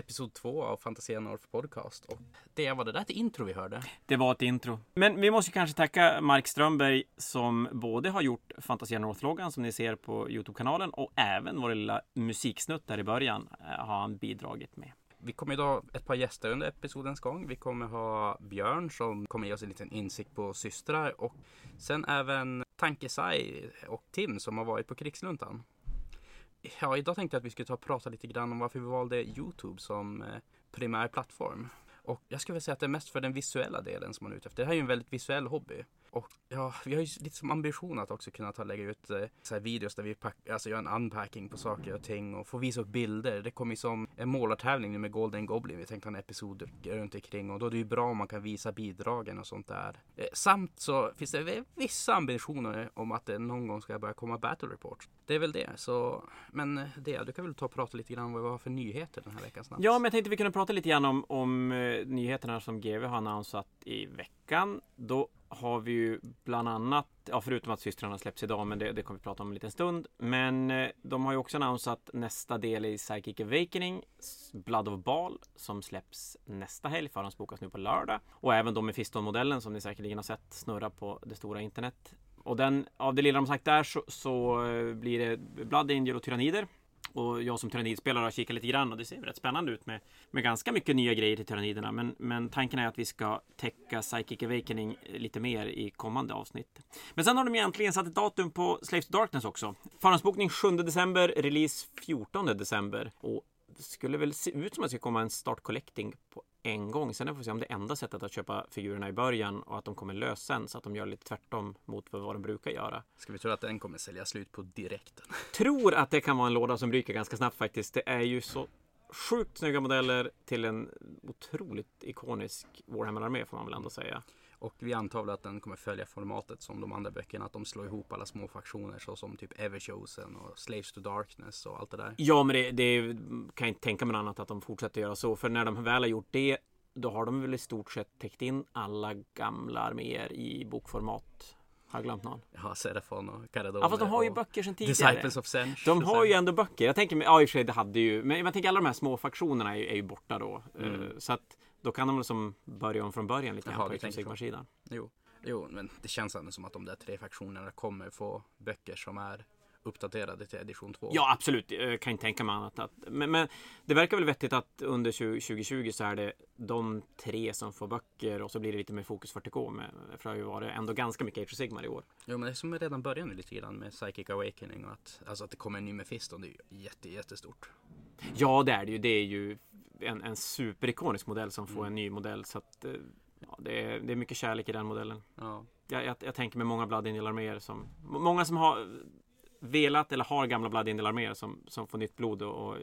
episod två av Fantasia North Podcast. Och det var det där ett intro vi hörde. Det var ett intro. Men vi måste kanske tacka Mark Strömberg som både har gjort Fantasia North-loggan som ni ser på Youtube-kanalen och även vår lilla musiksnutt där i början eh, har han bidragit med. Vi kommer idag ett par gäster under episodens gång. Vi kommer ha Björn som kommer ge oss en liten insikt på systrar och sen även Tankesai och Tim som har varit på Krigsluntan. Ja, idag tänkte jag att vi skulle ta och prata lite grann om varför vi valde Youtube som eh, primär plattform. Och jag skulle vilja säga att det är mest för den visuella delen som man är ute efter. Det här är ju en väldigt visuell hobby. Och ja, vi har ju lite som ambition att också kunna ta och lägga ut eh, så här videos där vi pack, alltså gör en unpacking på saker och ting och få visa upp bilder. Det kommer ju som en målartävling nu med Golden Goblin. Vi tänkte ha en episod runt omkring och då är det ju bra om man kan visa bidragen och sånt där. Eh, samt så finns det vissa ambitioner om att det någon gång ska börja komma battle reports. Det är väl det. Så, men eh, det, du kan väl ta och prata lite grann om vad vi har för nyheter den här veckan snabbt. Ja, men jag tänkte vi kunde prata lite grann om, om eh, nyheterna som GW har annonsat i veckan. Då har vi ju bland annat, ja förutom att systrarna släpps idag, men det, det kommer vi prata om en liten stund. Men eh, de har ju också annonsat nästa del i Psychic Awakening, Blood of Ball, som släpps nästa helg. Förhandsbokas nu på lördag. Och även då med Fiston-modellen som ni säkerligen har sett snurra på det stora internet. Och den, av det lilla de sagt där så, så eh, blir det Blood Angel och Tyrannider och jag som tyrannidspelare har kikat lite grann och det ser rätt spännande ut med, med ganska mycket nya grejer till tyranniderna. Men, men tanken är att vi ska täcka Psychic Awakening lite mer i kommande avsnitt. Men sen har de egentligen satt ett datum på Slaves to Darkness också. Förhandsbokning 7 december, release 14 december. Och det skulle väl se ut som att det ska komma en start collecting på en gång. Sen får vi se om det enda sättet att köpa figurerna i början och att de kommer lös sen så att de gör lite tvärtom mot vad de brukar göra. Ska vi tro att den kommer sälja slut på direkten? Tror att det kan vara en låda som ryker ganska snabbt faktiskt. Det är ju så sjukt snygga modeller till en otroligt ikonisk Warhammer-armé får man väl ändå säga. Och vi antar väl att den kommer följa formatet som de andra böckerna. Att de slår ihop alla små faktioner såsom typ Everchosen och Slaves to Darkness och allt det där. Ja, men det, det kan jag inte tänka mig annat att de fortsätter göra så. För när de väl har gjort det då har de väl i stort sett täckt in alla gamla arméer i bokformat. Har jag glömt någon? Ja, Serafon och Caradon. Ja, fast de har ju böcker sedan tidigare. Disciples of Sench. De har ju ändå böcker. Jag tänker, ja i och för sig det hade ju, men jag tänker alla de här små faktionerna är ju, är ju borta då. Mm. Uh, så att då kan de väl som börja om från början lite grann på Sigmar-sidan. Jo. jo, men det känns ändå som att de där tre faktionerna kommer få böcker som är uppdaterade till edition 2. Ja, absolut. Jag kan inte tänka mig annat. Att, men, men, det verkar väl vettigt att under 2020 så är det de tre som får böcker och så blir det lite mer fokus 40K. Med, för det har ju varit ändå ganska mycket Age of Sigmar i år. Jo, men det är som redan började lite grann med Psychic Awakening och att, alltså att det kommer en ny Mephisto. Det är ju jätte, jättestort. Ja, det är det ju. Det är ju en, en superikonisk modell som får mm. en ny modell. Så att, eh, ja, det, är, det är mycket kärlek i den modellen. Ja. Jag, jag, jag tänker med många Blood Angel-arméer som Många som har velat eller har gamla Blood Angel-arméer som, som får nytt blod och, och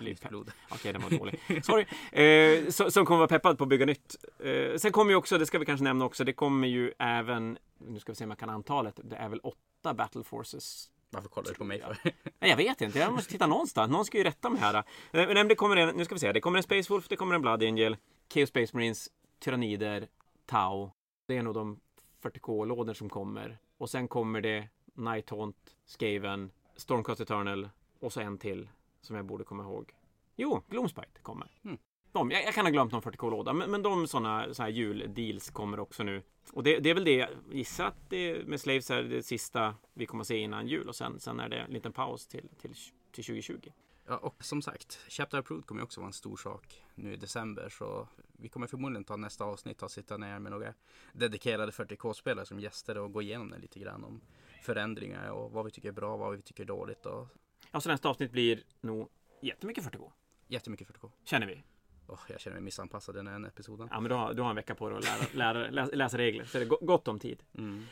blir blod. Okej, den var dålig. Sorry. Eh, som, som kommer vara peppad på att bygga nytt. Eh, sen kommer ju också, det ska vi kanske nämna också, det kommer ju även, nu ska vi se om jag kan antalet, det är väl åtta Battle Forces varför kollar du på mig för? Nej, jag vet inte, jag måste titta någonstans. Någon ska ju rätta mig här. Eh, men det kommer en, nu ska vi se, det kommer en Space Wolf, det kommer en Blood Angel, Chaos Space Marines, Tyrannider, Tau. Det är nog de 40K-lådor som kommer. Och sen kommer det Nighthaunt, Skaven, Stormcast Eternal och så en till som jag borde komma ihåg. Jo, Gloomspite kommer. Mm. De, jag, jag, kan ha glömt någon 40k-låda, men, men de sådana så här juldeals kommer också nu. Och det, det är väl det, jag gissar att det med Slaves är det sista vi kommer att se innan jul och sen, sen är det en liten paus till, till, till 2020. Ja, och som sagt, Chapter Approved kommer också vara en stor sak nu i december. Så vi kommer förmodligen ta nästa avsnitt och sitta ner med några dedikerade 40k-spelare som gäster och gå igenom det lite grann om förändringar och vad vi tycker är bra, vad vi tycker är dåligt. Och... Ja, så nästa avsnitt blir nog jättemycket 40K. Jättemycket 40K. Känner vi. Oh, jag känner mig missanpassad i den här episoden. Ja, men du har, du har en vecka på dig att lära, lära, läsa, läsa regler. Så det är gott om tid. Mm.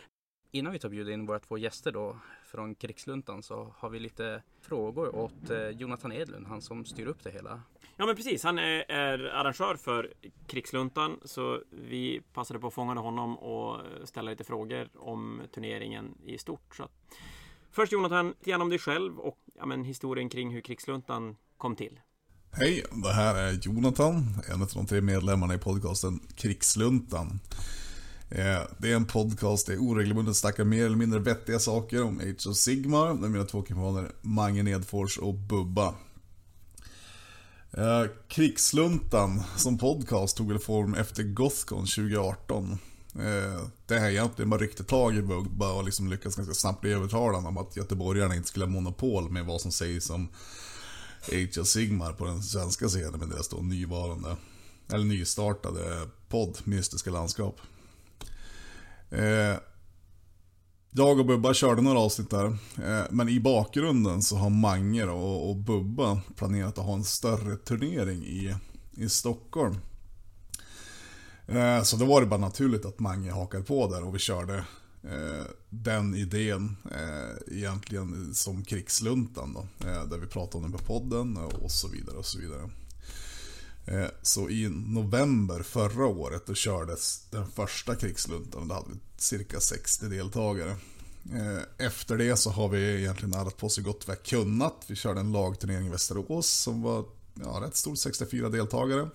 Innan vi tar bjuda in våra två gäster då från Krigsluntan så har vi lite frågor åt eh, Jonathan Edlund, han som styr upp det hela. Ja men precis, han är, är arrangör för Krigsluntan så vi passade på att fånga honom och ställa lite frågor om turneringen i stort. Så Först Jonathan, gärna om dig själv och ja, men, historien kring hur Krigsluntan kom till. Hej, det här är Jonathan, en av de tre medlemmarna i podcasten Krigsluntan. Eh, det är en podcast där jag oregelbundet snackar mer eller mindre vettiga saker om Age of Sigmar med mina två kumpaner Mange Nedfors och Bubba. Eh, Krigsluntan som podcast tog väl form efter Gothcon 2018. Eh, det här egentligen bara ryckte tag i Bubba och liksom lyckades ganska snabbt bli honom om att göteborgarna inte skulle ha monopol med vad som sägs om Age of Sigmar på den svenska scenen med deras då nyvarande, eller nystartade podd Mystiska landskap. Eh, jag och Bubba körde några avsnitt där. Eh, men i bakgrunden så har Mange och, och Bubba planerat att ha en större turnering i, i Stockholm. Eh, så då var det bara naturligt att Mange hakade på där och vi körde eh, den idén eh, egentligen som krigsluntan då. Eh, där vi pratade om den på podden och så vidare och så vidare. Eh, så i november förra året då kördes den första krigsluntan. Då hade vi cirka 60 deltagare. Efter det så har vi egentligen arrat på så gott vi har kunnat. Vi körde en lagturnering i Västerås som var ja, rätt stor, 64 deltagare.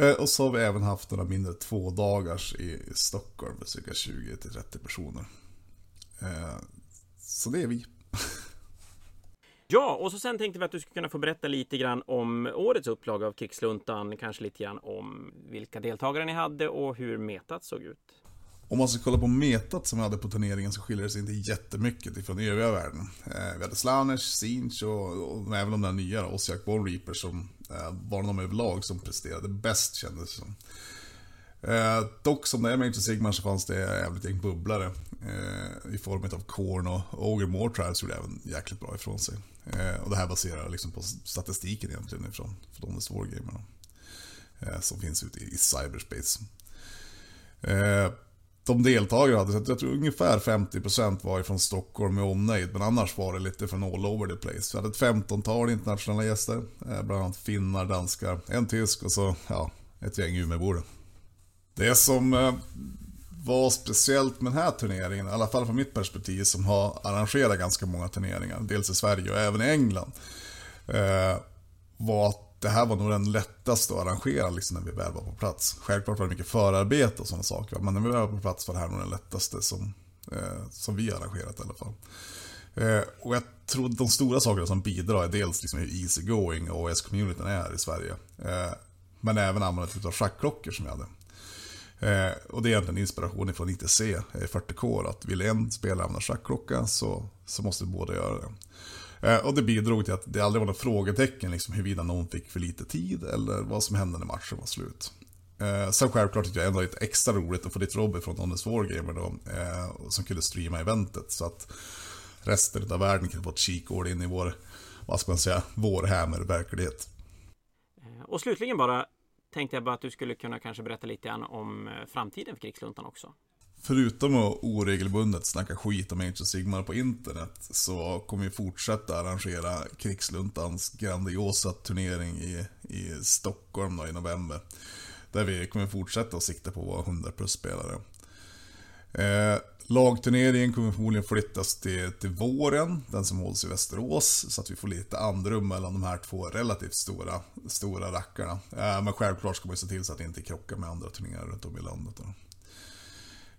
Eh, och så har vi även haft några mindre två dagars i Stockholm med cirka 20-30 personer. Eh, så det är vi. Ja, och så sen tänkte vi att du skulle kunna få berätta lite grann om årets upplaga av Krigsluntan. Kanske lite grann om vilka deltagare ni hade och hur metat såg ut. Om man ska kolla på metat som vi hade på turneringen så skiljer det sig inte jättemycket ifrån övriga världen. Eh, vi hade Slanners, Sinch och, och även de där nya Ossiak Ball Reaper som eh, var de överlag som presterade bäst kändes det som. Eh, dock som det är med Age Sigmar så fanns det jävligt gäng bubblare. Eh, I form av Korn och Ogre Mortrives gjorde även jäkligt bra ifrån sig. Eh, och det här baserar liksom på statistiken egentligen ifrån från de Wargamerna. Eh, som finns ute i, i cyberspace. Eh, de deltagare hade, jag tror ungefär 50% var ifrån Stockholm med omnejd, men annars var det lite från all over the place. Vi hade ett 15-tal internationella gäster, eh, bland annat finnar, danskar, en tysk och så ja, ett gäng Umeåbor. Det som eh, var speciellt med den här turneringen, i alla fall från mitt perspektiv som har arrangerat ganska många turneringar, dels i Sverige och även i England, eh, var att det här var nog den lättaste att arrangera liksom, när vi väl var på plats. Självklart var det mycket förarbete och sådana saker, men när vi väl var på plats var det här nog den lättaste som, eh, som vi arrangerat i alla fall. Eh, och jag tror de stora sakerna som bidrar är dels liksom hur easygoing OS-communityn är i Sverige. Eh, men även användandet av schackklockor som vi hade. Eh, och det är egentligen inspirationen från ITC, 40K, att vill en spelare använda schackklocka så, så måste båda göra det. Eh, och det bidrog till att det aldrig var något frågetecken liksom, huruvida någon fick för lite tid eller vad som hände när matchen var slut. Eh, sen självklart tyckte jag ändå lite extra roligt att få dit Robby från Donnes Wargamer då, eh, som kunde streama eventet. Så att resten av världen kunde få ett kikord in i vår, vad ska man säga, vår Hammer-verklighet. Eh, och slutligen bara tänkte jag bara att du skulle kunna kanske berätta lite grann om eh, framtiden för Krigsluntan också förutom att oregelbundet snacka skit om Age of Sigmar på internet så kommer vi fortsätta arrangera Krigsluntans grandiosa turnering i, i Stockholm då, i november. Där vi kommer fortsätta att sikta på att vara 100 plus spelare. Eh, lagturneringen kommer förmodligen flyttas till, till våren, den som hålls i Västerås, så att vi får lite andrum mellan de här två relativt stora, stora rackarna. Eh, men självklart ska man se till så att det inte krockar med andra turneringar runt om i landet. Då.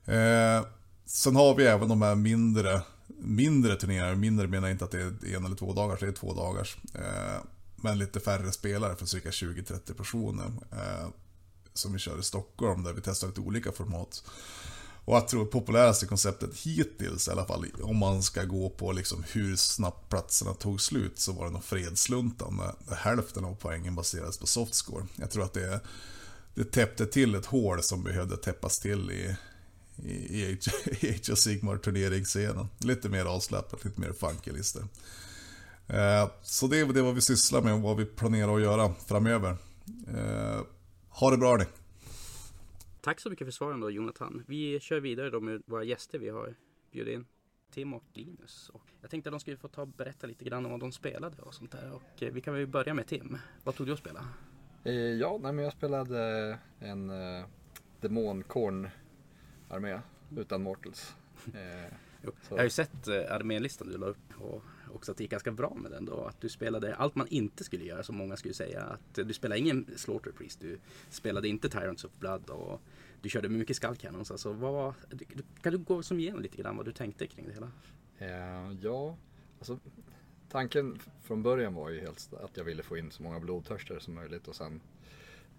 Eh, sen har vi även de här mindre, mindre turneringarna. Mindre menar jag inte att det är en eller två dagars, det är två dagars. Eh, men lite färre spelare för cirka 20-30 personer. Eh, som vi kör i Stockholm där vi testar lite olika format. Och jag tror populäraste konceptet hittills i alla fall, om man ska gå på liksom hur snabbt platserna tog slut, så var det nog fredsluntan. Där hälften av poängen baserades på softscore. Jag tror att det, det täppte till ett hål som behövde täppas till i, i Age of Sigmar turneringsscenen. Lite mer avslappnat, lite mer funky listor. Eh, så det är det vad vi sysslar med och vad vi planerar att göra framöver. Eh, ha det bra ni. Tack så mycket för svaren då Jonathan. Vi kör vidare då med våra gäster vi har bjudit in. Tim och Linus. Och jag tänkte att de skulle få ta och berätta lite grann om vad de spelade och sånt där. Och eh, vi kan väl börja med Tim. Vad tog du att spela? Ja, nej, men jag spelade en uh, demonkorn armé utan mortals. Eh, jag har ju sett eh, armélistan du la upp och också att det gick ganska bra med den då. Att du spelade allt man inte skulle göra som många skulle säga. Att du spelade ingen Slaughter Priest, du spelade inte Tyrants of Blood och du körde mycket Skull Cannons. Alltså, vad, kan du gå som igenom lite grann vad du tänkte kring det hela? Eh, ja, alltså tanken från början var ju helt att jag ville få in så många blodtörstare som möjligt och sen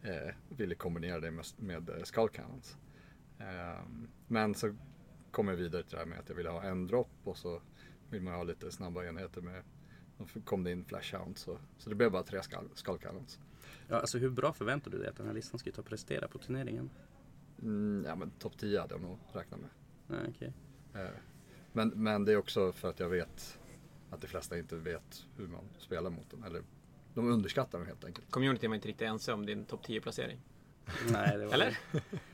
eh, ville kombinera det med, med eh. Eh, men så kom jag vidare till det här med att jag ville ha en dropp och så vill man ha lite snabba enheter med då kom det in flashhounds så, så det blev bara tre skull cannons. Ja, alltså hur bra förväntar du dig att den här listan ska ta prestera på turneringen? Mm, ja men topp 10 hade jag nog räknat med. Nej, okej. Eh, Men, men det är också för att jag vet att de flesta inte vet hur man spelar mot dem. Eller de underskattar dem helt enkelt. Community var inte riktigt ense om din topp 10-placering. Nej, det var Eller?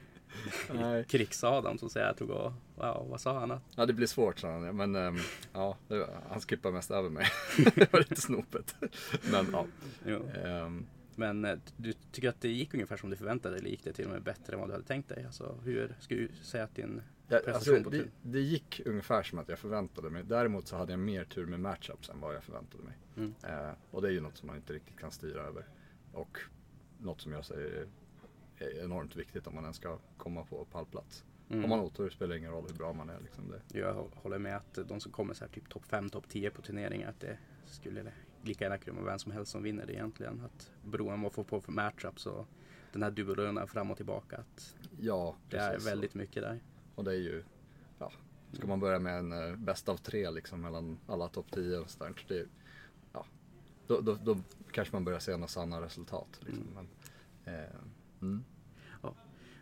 Krigs-Adam som säger jag tog och, wow, vad sa han? Ja det blir svårt sa han. Men ehm, ja, var- han skippar mest över mig. det var lite snopet. Men ja. Jo. ehm, Men eh, du tycker att det gick ungefär som du förväntade dig eller gick det till och med bättre än vad du hade tänkt dig? Alltså hur skulle du säga att din ja, prestation alltså, på det, tur? det gick ungefär som att jag förväntade mig. Däremot så hade jag mer tur med matchups än vad jag förväntade mig. Mm. Eh, och det är ju något som man inte riktigt kan styra över. Och något som jag säger är enormt viktigt om man ens ska komma på pallplats. Mm. Om man har otur spelar det ingen roll hur bra man är. Liksom det. Jag håller med att de som kommer så här typ topp 5, topp 10 på turneringar att det skulle lika gärna kunna vara vem som helst som vinner det egentligen. Att beroende vad man får på för matchup så den här dubbelrundan fram och tillbaka att Ja, det är väldigt mycket där. Och det är ju, ja, ska man börja med en uh, bäst av tre liksom mellan alla topp 10 och sådär. Det, ja, då, då, då kanske man börjar se några sanna resultat. Liksom. Men, eh, mm.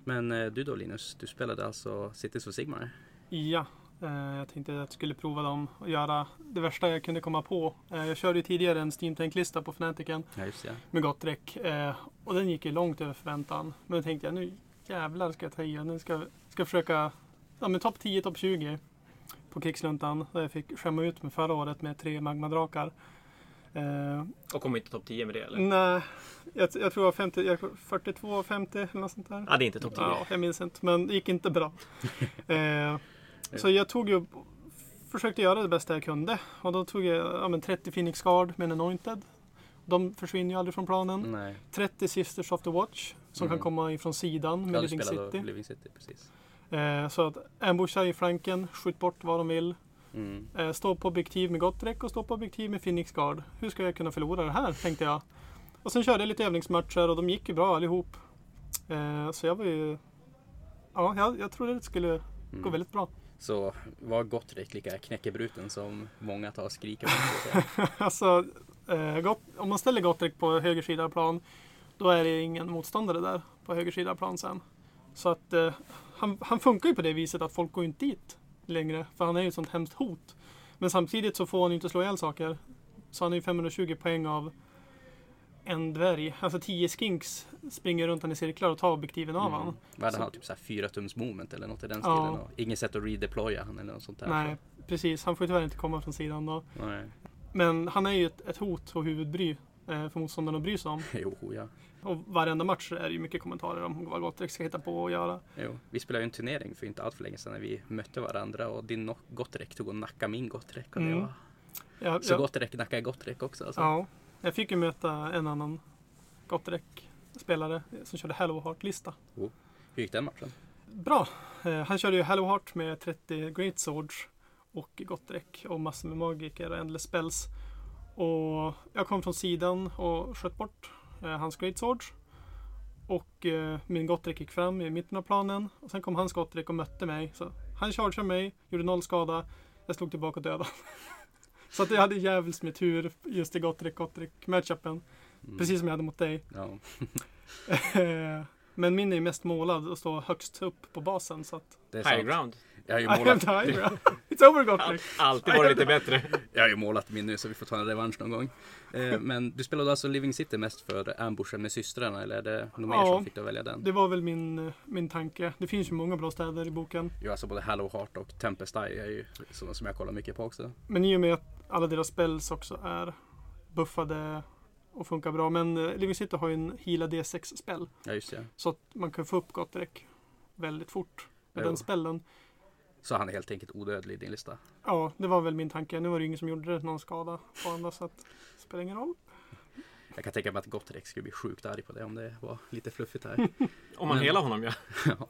Men eh, du då Linus, du spelade alltså Cities of Sigmar? Ja, eh, jag tänkte att jag skulle prova dem och göra det värsta jag kunde komma på. Eh, jag körde ju tidigare en Steam Tank-lista på Fnaticen Ja det. med gott däck eh, och den gick ju långt över förväntan. Men då tänkte jag nu jävlar ska jag ta i nu ska ska jag försöka, ja men topp 10, topp 20 på krigsluntan. Där jag fick skämma ut mig förra året med tre magmadrakar. Eh, Och kom inte topp 10 med det eller? nej, jag, jag tror jag var 50, jag, 42, 50 eller något sånt där. Ja, det är inte topp 10. Ja, jag minns inte, men det gick inte bra. eh, så jag tog ju, försökte göra det bästa jag kunde. Och då tog jag ja, men 30 Phoenix Guard med en Anointed. De försvinner ju aldrig från planen. Nej. 30 Sisters of the Watch som Mm. kan komma ifrån sidan med Ja, Living City. Living City, precis. Eh, så att ambusha i flanken, skjut bort vad de vill. Mm. Eh, stå på objektiv med gott räck och stå på objektiv med Phoenix Guard. Hur ska jag kunna förlora det här, tänkte jag. Och sen körde jag lite övningsmatcher och de gick ju bra allihop. Eh, så jag var ju... Ja, jag, jag trodde det skulle gå Mm. väldigt bra. Så var Gottrick lika knäckebruten som många tar och skriker om? alltså, eh, gott, om man ställer Gottrick på höger sida av plan, då är det ingen motståndare där på höger sida av plan sen. Så att han, han funkar ju på det viset att folk går inte dit längre, för han är ju ett sånt hemskt hot. Men samtidigt så får han ju inte slå ihjäl saker. Så han är ju 520 poäng av en dvärg. Alltså 10 skinks springer runt han i cirklar och tar objektiven av Mm. han. Vad hade Så- han? Typ såhär fyra tums moment eller något i den Ja. stilen? Och inget sätt att redeploya han eller något sånt där? Nej, precis. Han får ju tyvärr inte komma från sidan då. Så. Nej. Men han är ju ett, ett hot och huvudbry eh, för motståndarna att bry sig om. Jo, ja. Och varenda match är det ju mycket kommentarer om vad Gottrek ska hitta på och göra. Jo. Vi spelade ju en turnering för inte allt för länge sedan när vi mötte varandra och din Gottrek tog och nackade min Gottrek. Och det Mm. var... Jag, Så jag, Gottrek nackade Gottrek också alltså. ja, jag fick ju möta en annan Gottrek-spelare som körde Hello Heart-lista. Hur gick den matchen? Bra! Eh, han körde ju Hello Heart med 30 Great Swords och Gottrek och massor med magiker och Endless Spells. Och jag kom från sidan och sköt bort hans Great Swords. Och eh, min Gottrek gick fram i mitten av planen. Och sen kom hans Gottrek och mötte mig. Så han chargeade mig, gjorde noll skada. Jag slog tillbaka och dödade. Så att jag hade jävligt med tur just i Gottrek Gottrek matchupen. Mm. Precis som jag hade mot dig. Ja. Eh, Men min är mest målad och står högst upp på basen. Så att Det är High ground. Jag har ju målat. It's over Gottrek. Alltid varit lite bättre. jag har ju målat min nu så vi får ta en revansch någon gång. Eh, men du spelade alltså Living City mest för ambushen med systrarna eller är det något mer Ja. som fick dig att välja den? Det var väl min, min tanke. Det finns ju många bra städer i boken. Jo, alltså både Hallow Heart och Tempest Eye är ju sådana som jag kollar mycket på också. Men i och med att alla deras spells också är buffade och funkar bra. Men eh, Living City har ju en Hila D6-spel. Ja, just det. Så att man kan få upp Gottrek väldigt fort med Jo. den spellen. Så han är helt enkelt odödlig i din lista. Ja, det var väl min tanke. Nu var det ingen som gjorde någon skada på andra så att det spelar ingen roll. Jag kan tänka mig att Gottrek skulle bli sjukt arg på det om det var lite fluffigt här. Om man helar honom ja. Ja.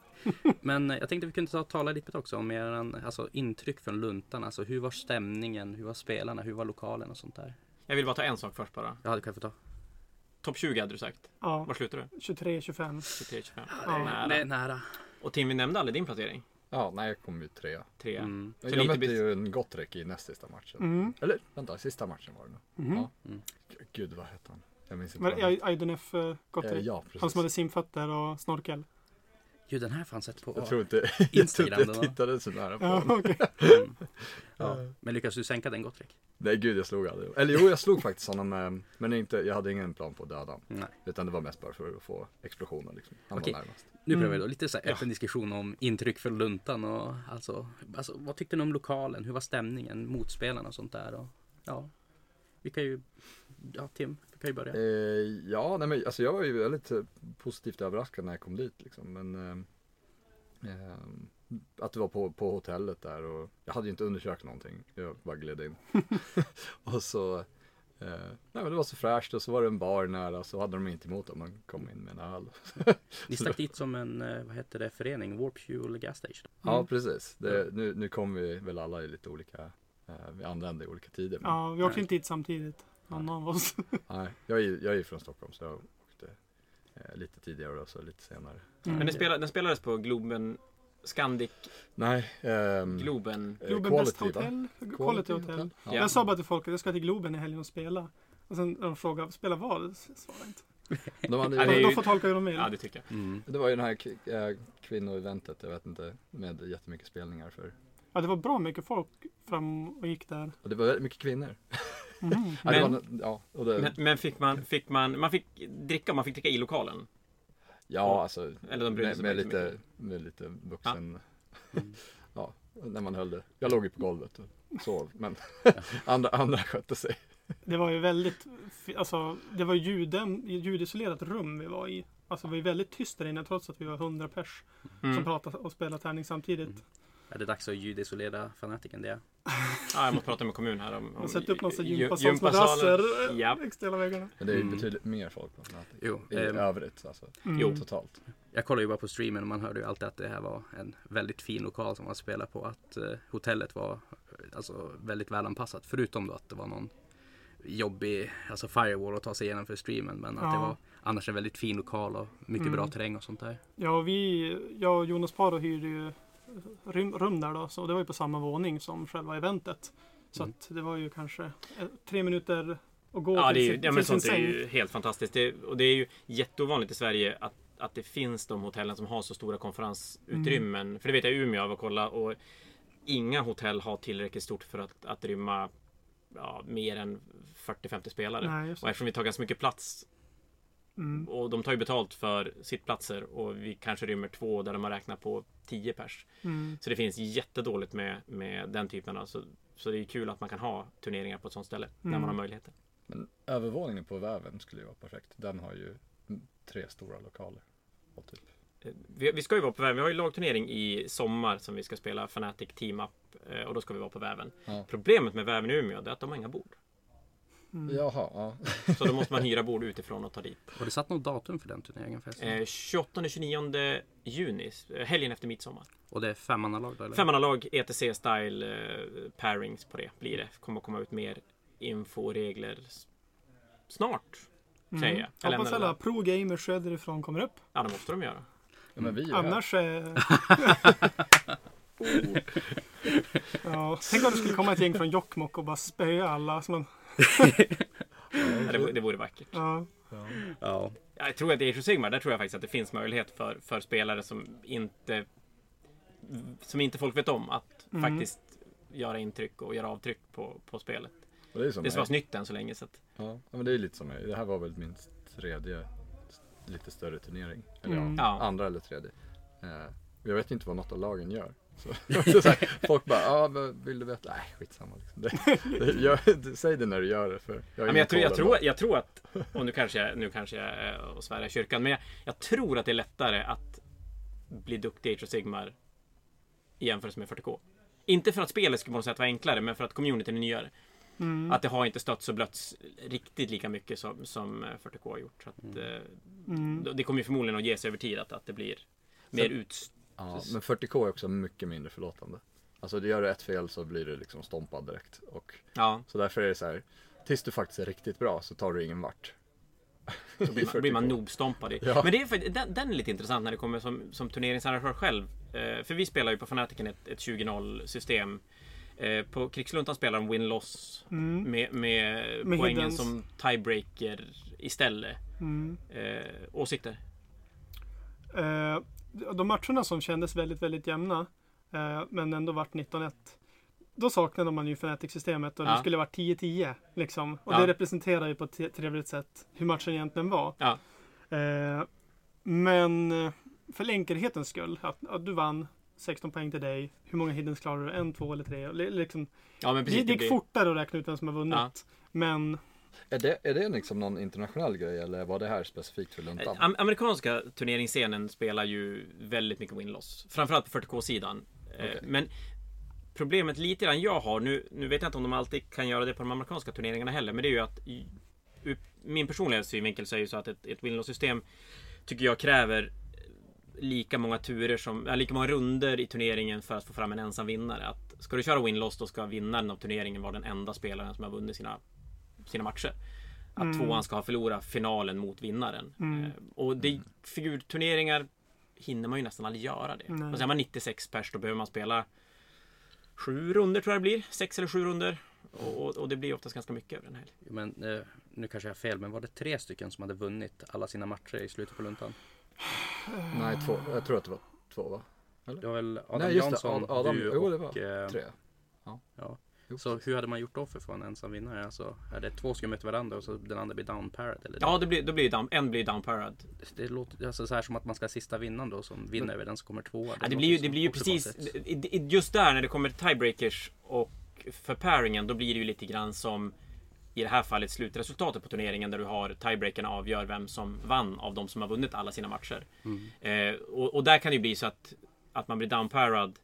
Men jag tänkte vi kunde ta, tala lite också om eran, alltså, intryck från luntan. Alltså hur var stämningen? Hur var spelarna? Hur var lokalen och sånt där? Jag vill bara ta en sak först bara. Jag hade kunnat få ta. Topp 20 hade du sagt. Ja, Var slutar du? 23-25. 23, 25. Ja, nära. Nej, nära. Och Tim, vi nämnde aldrig din placering. Ja, nej jag kom ju trea. Tre. Mm. Så jag mötte bit- ju en Gottrek i näst sista matchen. Mm. Eller vänta, sista matchen var det nog. Mhm. Ja. Mm. Gud vad hette han? Jag minns inte. Var det Aidenef hette. Gottrek? Eh, Ja, precis. Han som hade simfötter och snorkel. Jo, den här fanns sett på Jag tror inte jag, tror Instagram. inte jag tittade så nära på Ja, okej. Mm. Ja. Men lyckas du sänka den Gottrek? Nej gud jag slog aldrig. Eller jo jag slog faktiskt honom. Men inte, jag hade ingen plan på att döda honom. Utan det var mest bara för att få explosioner liksom. Han Okej. var närmast. Nu Mm. prövar vi då lite så här öppen diskussion om intryck från luntan och alltså, alltså vad tyckte ni om lokalen? Hur var stämningen? Motspelarna och sånt där? Och, ja, vi kan ju, ja Tim, vi kan ju börja. Eh, ja, nej men alltså jag var ju väldigt eh, positivt överraskad när jag kom dit liksom. Men eh, eh, att det var på, på hotellet där och jag hade ju inte undersökt någonting. Jag bara gled in. och så, eh, nej men det var så fräscht och så var det en bar nära så hade de inte emot om man kom in med en öl. Ni stack dit som en, eh, vad heter det, förening? Warp Fuel Gas Station. Ja, precis. Det, nu, nu kom vi väl alla i lite olika, eh, vi anlände i olika tider. Men, Ja, vi åkte inte dit samtidigt. Någon av oss. nej, jag, är, jag är från Stockholm så jag åkte eh, lite tidigare och så lite senare. Mm. Men den, spelade, den spelades på Globen Scandic Nej, ehm, Globen. eh, Globen Quality, Best? Hotel. Quality Hotel. Ja. Jag sa bara till folk att jag ska till Globen i helgen och spela. Och sen när de frågade, spela vad? Svara inte. De hade, Ja, De, det ju- får tolka hur de vill. Ja, det tycker jag. Mm. Det var ju den här äh, kvinnoeventet, jag vet inte, med jättemycket spelningar för. Ja, det var bra mycket folk fram och gick där. Och det var väldigt mycket kvinnor. Ja, det Men- var, ja, och det, Men, men fick man, fick man, man fick dricka, man fick dricka i lokalen? ja alltså, Eller de med, med, lite, med lite vuxen, Mm. ja, när man höll det. Jag låg ju på golvet och sov, men andra, andra skötte sig. Det var ju väldigt, alltså det var ljuden, ljudisolerat rum vi var i. Alltså det var ju väldigt tyst där inne trots att vi var 100 pers som Mm. pratade och spelade tärning samtidigt. Mm. Är det dags att ljudisolera fanatiken det? Ja, jag måste prata med kommun här om... om Och sätta upp några gy- gympasalsmadrasser Ja. längs hela väggarna. Men det är ju Mm. betydligt mer folk på Fnatic. Jo, I ehm, övrigt alltså, Mm. Jo. totalt. Jag kollade ju bara på streamen och man hörde ju alltid att det här var en väldigt fin lokal som man spelade på. Att eh, hotellet var eh, alltså, väldigt välanpassat. Förutom då att det var någon jobbig alltså firewall att ta sig igenom för streamen. Men att det Ja. var annars en väldigt fin lokal och mycket Mm. bra terräng och sånt där. Ja, och vi, jag och Jonas Paro hyrde ju rum, där då. Så det var ju på samma våning som själva eventet. Så Mm. att det var ju kanske eh, tre minuter att gå Ja, till, det är ju, ja, men sin sånt är säng. ju helt fantastiskt. Det, och det är ju jätteovanligt i Sverige att, att det finns de hotellen som har så stora konferensutrymmen. Mm. För det vet jag i Umeå av att kolla och inga hotell har tillräckligt stort för att, att rymma ja, mer än 40-50 spelare. Nej, Och eftersom vi tar ganska mycket plats Mm. och de tar ju betalt för sittplatser och vi kanske rymmer två där de har räknat på 10 pers. Mm. Så det finns jättedåligt med, med den typen av så, så det är kul att man kan ha turneringar på ett sånt ställe när Mm. man har möjligheter. Men övervåningen på väven skulle ju vara perfekt. Den har ju tre stora lokaler. Och typ. Eh, Vi, vi ska ju vara på väven. Vi har ju lagturnering i sommar som vi ska spela Fnatic Team Up eh, och då ska vi vara på väven. Ja. Problemet med väven i Umeå är att de har inga bord. Mm. Jaha, ja. Så då måste man hyra bord utifrån och ta dit. Har du satt något datum för den turneringen förresten? Eh, 28-29 juni, eh, helgen efter midsommar. Och det är femmannalag då eller? Femmannalag ETC style eh, pairings på det blir det. Kommer att komma ut mer info och regler snart. Mm. säger jag. Jag Hoppas alla pro-gamers söderifrån kommer upp. Ja, det måste de göra. ja men vi är ju här. Annars är... ja, tänk om det skulle komma ett gäng från Jokkmokk och bara spöa alla. Så man, Ja, det, vore- det vore vackert. ja. Ja. Jag tror att i Age of Sigmar, där tror jag faktiskt att det finns möjlighet för, för spelare som inte som inte folk vet om att Mm. faktiskt göra intryck och göra avtryck på, på spelet. Och det är som Det är så pass nytt än så länge så att, Ja, ja, men det är lite som mig. Det här var väl min tredje lite större turnering. Eller Mm. ja, Ja. andra eller tredje. Eh, jag vet inte vad något av lagen gör. Så, det så här, folk bara, ja, ah, vill du veta? Nej, skitsamma. Liksom. Det, det, gör, säg det när du gör det. För jag, men jag, tror, jag, tror, jag tror att, och nu kanske jag, nu kanske jag är och svär i kyrkan, men jag, jag tror att det är lättare att bli duktig i Age of Sigmar i jämförelse med 40K. Inte för att spelet skulle på något sätt vara enklare, men för att communityn är nyare. Mm. Att det har inte stötts och blötts riktigt lika mycket som, som eh, 40K har gjort. Så att, Mm. eh, Mm. det kommer ju förmodligen att ge sig över tid att, att det blir mer Sen- Ja, men 40K är också mycket mindre förlåtande. Alltså det gör du ett fel så blir du liksom stompad direkt. Och, Ja, så därför är det så här, tills du faktiskt är riktigt bra så tar du ingen vart. så blir man, blir man 40K. nobstompad i. Ja. Men det är, faktiskt- den, den är lite intressant när det kommer som, som turneringsarrangör själv. Eh, för vi spelar ju på Fanaticen ett, ett 20-0 system. Eh, på Krigsluntan spelar de win-loss Mm. med, med, Med poängen hiddens. som tiebreaker istället. Mm. Eh, åsikter? De matcherna som kändes väldigt, väldigt jämna, eh, men ändå vart 19-1. Då saknade man ju Fnatic-systemet och Ja. det skulle vara 10-10. Liksom. Och Ja. det representerar ju på ett trevligt sätt hur matchen egentligen var. Ja. Eh, men eh, för enkelhetens skull, att, att du vann 16 poäng till dig. Hur många hiddens klarar du? En, två eller tre? Li- Liksom, Ja, precis. det, det gick blir- fortare att räkna ut vem som har vunnit. Men Är det, är det liksom någon internationell grej eller var det här specifikt för luntan? Am- amerikanska turneringsscenen spelar ju väldigt mycket win-loss. Framförallt på 40K-sidan. Eh, Okej. Men problemet lite grann jag har, nu, nu vet jag inte om de alltid kan göra det på de amerikanska turneringarna heller, men det är ju att ur min personliga synvinkel så är ju så att ett, ett win-loss-system tycker jag kräver lika många turer som, ja, lika många runder i turneringen för att få fram en ensam vinnare. Att ska du köra win-loss då ska vinnaren av turneringen vara den enda spelaren som har vunnit sina, sina matcher. Att Mm. tvåan ska ha förlorat finalen mot vinnaren. Mm. Eh, Och det, figurturneringar hinner man ju nästan aldrig göra det. Nej. Och så är man 96 pers då behöver man spela sju runder tror jag det blir. Sex eller sju runder. Och, och, och det blir oftast ganska mycket över en helg. Men eh, nu kanske jag har fel, men var det tre stycken som hade vunnit alla sina matcher i slutet på luntan? Nej, två. Jag tror att det var två va? Det var väl Adam Nej, just det. Jansson, Ad- Adam- du jo, det och... var eh, Tre. Ja. Jo. Så hur hade man gjort då för att få en ensam vinnare? Alltså, är det två som möter varandra och så den andra blir downparad? Eller Ja, det blir, då blir down, en blir downparad. det, det låter alltså så här som att man ska ha sista vinnaren då som vinner över den som kommer tvåa. Ja, det blir ju, det blir ju precis, just där när det kommer tiebreakers och för pairingen, då blir det ju lite grann som i det här fallet slutresultatet på turneringen där du har tiebreakerna avgör vem som vann av de som har vunnit alla sina matcher. Mm. Eh, och, och där kan det ju bli så att, att man blir downparad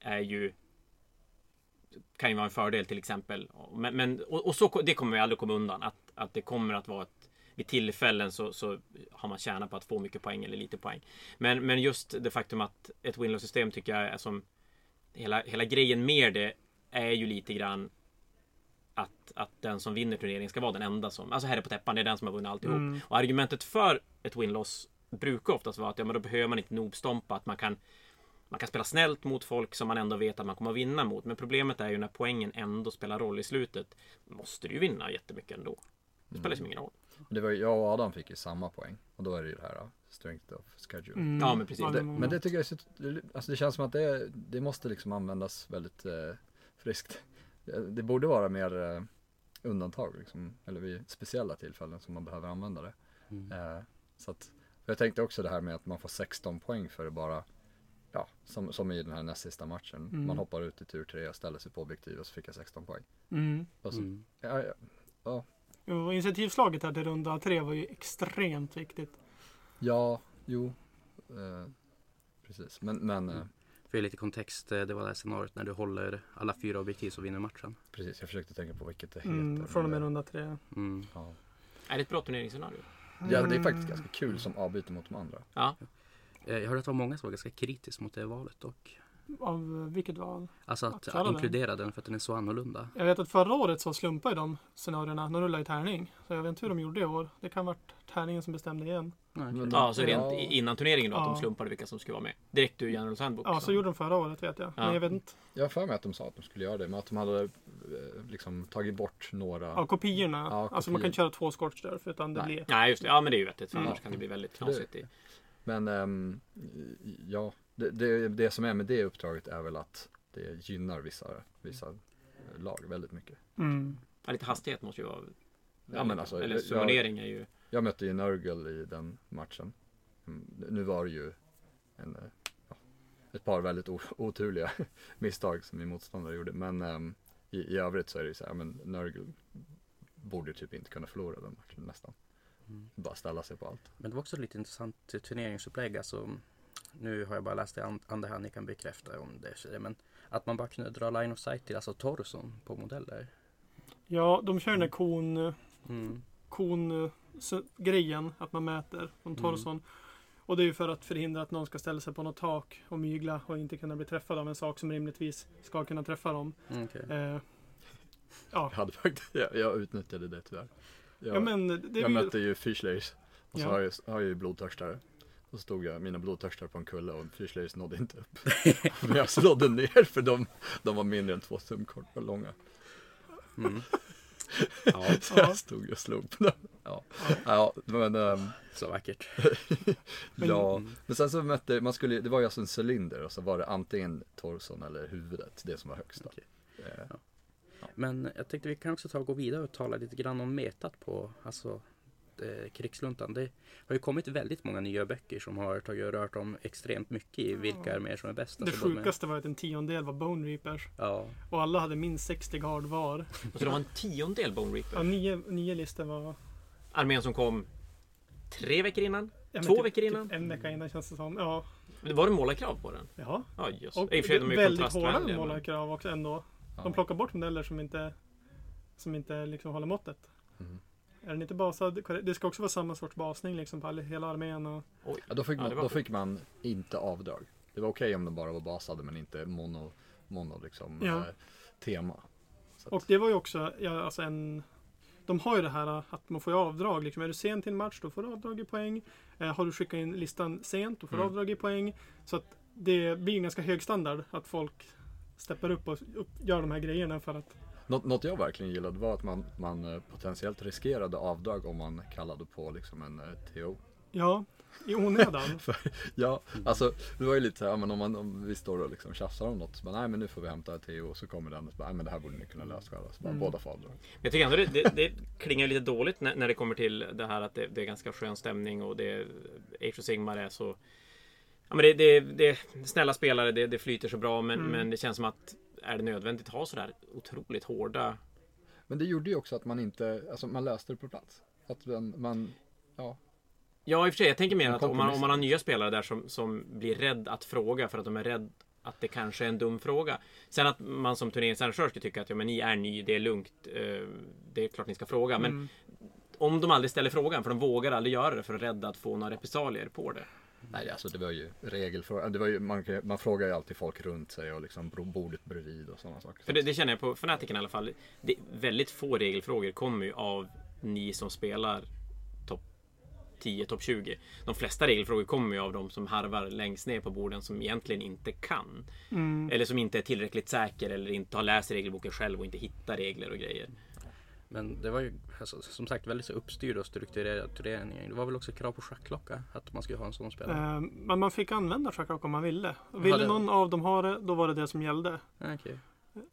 är ju kan ju vara en fördel till exempel. Men, men, och, och så, det kommer vi aldrig komma undan. Att, att det kommer att vara ett vid tillfällen så, så har man tjänat på att få mycket poäng eller lite poäng. Men, men just det faktum att ett winlow system tycker jag är som hela, hela grejen med det är ju lite grann att, att den som vinner turneringen ska vara den enda som, alltså här är på täppan, det är den som har vunnit alltihop. Mm. Och argumentet för ett win-loss brukar oftast vara att ja, men då behöver man inte nobstompa, att man kan man kan spela snällt mot folk som man ändå vet att man kommer att vinna mot. Men problemet är ju när poängen ändå spelar roll i slutet. Måste du ju vinna jättemycket ändå. Det spelar liksom ingen roll. Det var, ju- jag och Adam fick ju samma poäng. Och då är det ju det här uh, strength of schedule. Mm. Ja, men precis. Det, men det tycker jag alltså det känns som att det, det måste liksom användas väldigt eh, friskt. Det, borde vara mer eh, undantag liksom, eller vid speciella tillfällen som man behöver använda det. Mm. Eh, så att, jag tänkte också det här med att man får 16 poäng för det bara, ja, som, som i den här näst sista matchen. Mm. Man hoppar ut i tur 3 och ställer sig på objektiv och så fick jag 16 poäng. Mm. Och så, Mm. ja, ja, Och initiativslaget här till runda tre var ju extremt viktigt. ja, jo, eh, precis. Men, men eh, För lite kontext, eh, det var det här scenariot när du håller alla fyra objektiv så vinner matchen. precis, jag försökte tänka på vilket det heter. Mm, från och med runda tre. Mm. ja. Är det ett bra turneringsscenario? Ja, det är faktiskt ganska kul som avbyte mot de andra. Ja. Eh, Jag hörde att det var många som var ganska kritiska mot det valet dock. Av vilket val? Alltså att Att inkludera den för att den är så annorlunda. Jag vet att förra året så slumpade de scenarierna. De rullade i tärning. Så jag vet inte hur de gjorde i år. Det kan ha varit tärningen som bestämde igen. Nej, Men okej. då- Ja, så rent Ja. innan turneringen då, att Ja. de slumpade vilka som skulle vara med. Direkt ur Generals Handbook. Ja, så gjorde de förra året vet jag. Ja. Men jag vet inte. Jag har för mig att de sa att de skulle göra det, men att de hade eh, liksom tagit bort några. Ja, kopiorna. Ja, Alltså man kan kopior. inte köra två scorch därför utan det Nej. blir... Nej, just det. Ja, men det är ju vettigt. För Mm. annars kan det bli väldigt knasigt. i- Men ehm, ja, det, det, det som är med det uppdraget är väl att det gynnar vissa, vissa lag väldigt mycket. Mm. Ja, lite hastighet måste ju vara... Ja, men alltså, Eller jag- summonering är ju... Jag mötte ju Nurgle i den matchen. Mm, Nu var det ju en, eh, ja, ett par väldigt oturliga misstag som min motståndare gjorde. Men ehm, i, i övrigt så är det ju så här, men Nurgle borde typ inte kunna förlora den matchen nästan. Mm. Bara ställa sig på allt. Men det var också lite intressant turneringsupplägg. Alltså, nu har jag bara läst det andra hand, ni kan bekräfta om det. så det- Men att man bara kunde dra line of sight till alltså torson på modeller. Ja, de kör den där kon, Mm. kon grejen att man mäter från Mm. torson. Och det är ju för att förhindra att någon ska ställa sig på något tak och mygla och inte kunna bli träffad av en sak som rimligtvis ska kunna träffa dem. Mm, okej. Eh, Jag hade faktiskt, jag, jag utnyttjade det tyvärr. Jag, ja men det jag ju, mötte ju Fishlayers och så Ja. har, jag, har jag ju blodtörstare. Och så stod jag mina blodtörstare på en kulle och Fishlayers nådde inte upp. Men jag nådde ner för de, de var mindre än två tumkort långa. Mm. Ja, Så Ja. jag stod och slog på dem. Ja, ja men, ehm, så vackert. Ja. Mm. men sen så mötte, man skulle, det var ju alltså en cylinder och så var det antingen torson eller huvudet, det som var högst. Okej. Eh, Men jag tänkte vi kan också ta och gå vidare och tala lite grann om metat på alltså, eh, krigsluntan. Det har ju kommit väldigt många nya böcker som har tagit och rört om extremt mycket i vilka arméer som är bäst. det Alltså, både med- sjukaste var att en tiondel var Bone Reapers. Ja, Och alla hade minst 60 gard var. Och så det var en tiondel Bone Ja, Reaper. nio, nio listor var... Armén som kom tre veckor innan. ja, men Två typ- veckor innan? Typ en vecka innan känns det som. Ja. Var det målarkrav på den? ja. Ja, just Och I och för sig, de är ju väldigt hårda kontrastvänliga. men- målarkrav också ändå. Ja. De plockar bort modeller som inte, som inte liksom håller måttet. Mhm. Är den inte basad? Det ska också vara samma sorts basning liksom på all, hela armén. Och, Oj. Ja, då, fick Ja, man, var då fick man inte avdrag. Det var okej om de bara var basade men inte mono, mono liksom, Ja. eh, tema. Att, och det var ju också ja, alltså en... De har ju det här att man får avdrag. Liksom. Är du sen till en match då får du avdrag i poäng. Eh, har du skickat in listan sent då får du Mm. avdrag i poäng. Så att det blir en ganska hög standard att folk steppar upp och upp, gör de här grejerna för att något, något jag verkligen gillade var att man, man eh, potentiellt riskerade avdrag om man kallade på liksom en eh, TO. Ja, i onödan. Ja, alltså det var ju lite så här, men om, man, om vi står och liksom tjafsar om något så bara, nej men nu får vi hämta ett TO och så kommer den och så bara, nej men det här borde ni kunna lösa själva. Så bara, Mm. båda får avdrag. Men jag tycker ändå det, det, det klingar lite dåligt när, när det kommer till det här att det, det är ganska skön stämning och det Age of Sigmar är så Ja men det, det, det snälla spelare, det, det flyter så bra men, Mm. men det känns som att är det nödvändigt att ha sådär otroligt hårda Men det gjorde ju också att man inte, alltså man löste det på plats. Att man, man ja, Ja i och för sig, jag tänker mer att om man, om man har nya spelare där som, som blir rädd att fråga för att de är rädd att det kanske är en dum fråga. Sen att man som turneringsarrangör ska tycka att ja, men ni är ny, det är lugnt. eh, Det är klart ni ska fråga. Men Mm. om de aldrig ställer frågan, för de vågar aldrig göra det för att rädda att få några repressalier på det. Nej alltså det var ju regelfråga. Det var ju, man, man frågar ju alltid folk runt sig och liksom bordet bredvid och sådana saker. För det, det känner jag på Fanatiken i alla fall. Det, väldigt få regelfrågor kommer ju av ni som spelar topp 10, topp 20. De flesta regelfrågor kommer ju av de som harvar längst ner på borden som egentligen inte kan. Mm. Eller som inte är tillräckligt säker eller inte har läst regelboken själv och inte hittar regler och grejer. Men det var ju alltså, som sagt väldigt så uppstyrd och strukturerad turnering. Det var väl också krav på schackklocka att man skulle ha en sån spelare. Eh, Men man fick använda schackrock om man ville. Ville Hade- någon av dem ha det, då var det det som gällde. Ah, okej.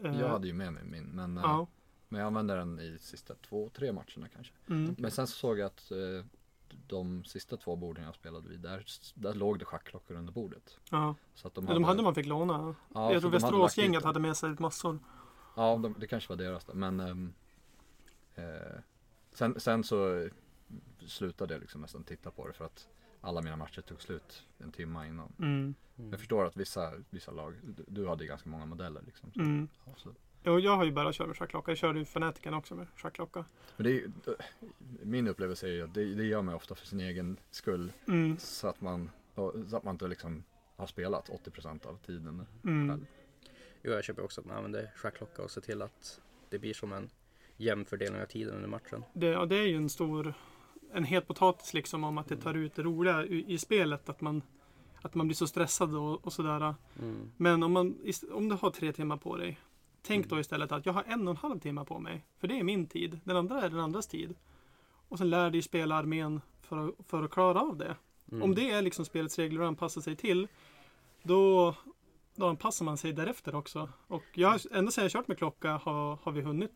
Eh, Jag hade ju med mig min, men, eh, Ja. men jag använde den i sista två, tre matcherna kanske. Mm. Men sen så såg jag att eh, de sista två borden jag spelade vid, där, där låg det schackklockor under bordet. ja. Så att de De hade man fick låna. Ja, jag tror hade Västeråsgänget hade dem. med sig massor. Ja, de, det kanske var deras då. Men ehm, eh, sen, sen så slutade jag liksom nästan titta på det för att alla mina matcher tog slut en timme innan. Mm. Jag förstår att vissa, vissa lag, du, du hade ju ganska många modeller liksom. Så, Mm. så. Jo, jag har ju bara kört med schackklocka. Jag körde ju Fanatiken också med schackklocka. Men det är, min upplevelse är ju att det, det gör man ofta för sin egen skull. Mm. Så att man, så att man inte liksom har spelat 80% av tiden. Mm. Jo, jag köper också att man använder schackklocka och ser till att det blir som en jämn fördelning av tiden under matchen. Det, ja, det är ju en stor, en het potatis liksom om att det tar ut det roliga i, i spelet. Att man, att man blir så stressad och, och sådär. Mm. Men om, man, om du har tre timmar på dig. Tänk Mm. då istället att jag har en och en halv timme på mig. För det är min tid. Den andra är den andras tid. Och sen lär dig spela armén för för att klara av det. Mm. Om det är liksom spelets regler att anpassa sig till. Då, då anpassar man sig därefter också. Och jag, ända sedan jag kört med klocka har, har vi hunnit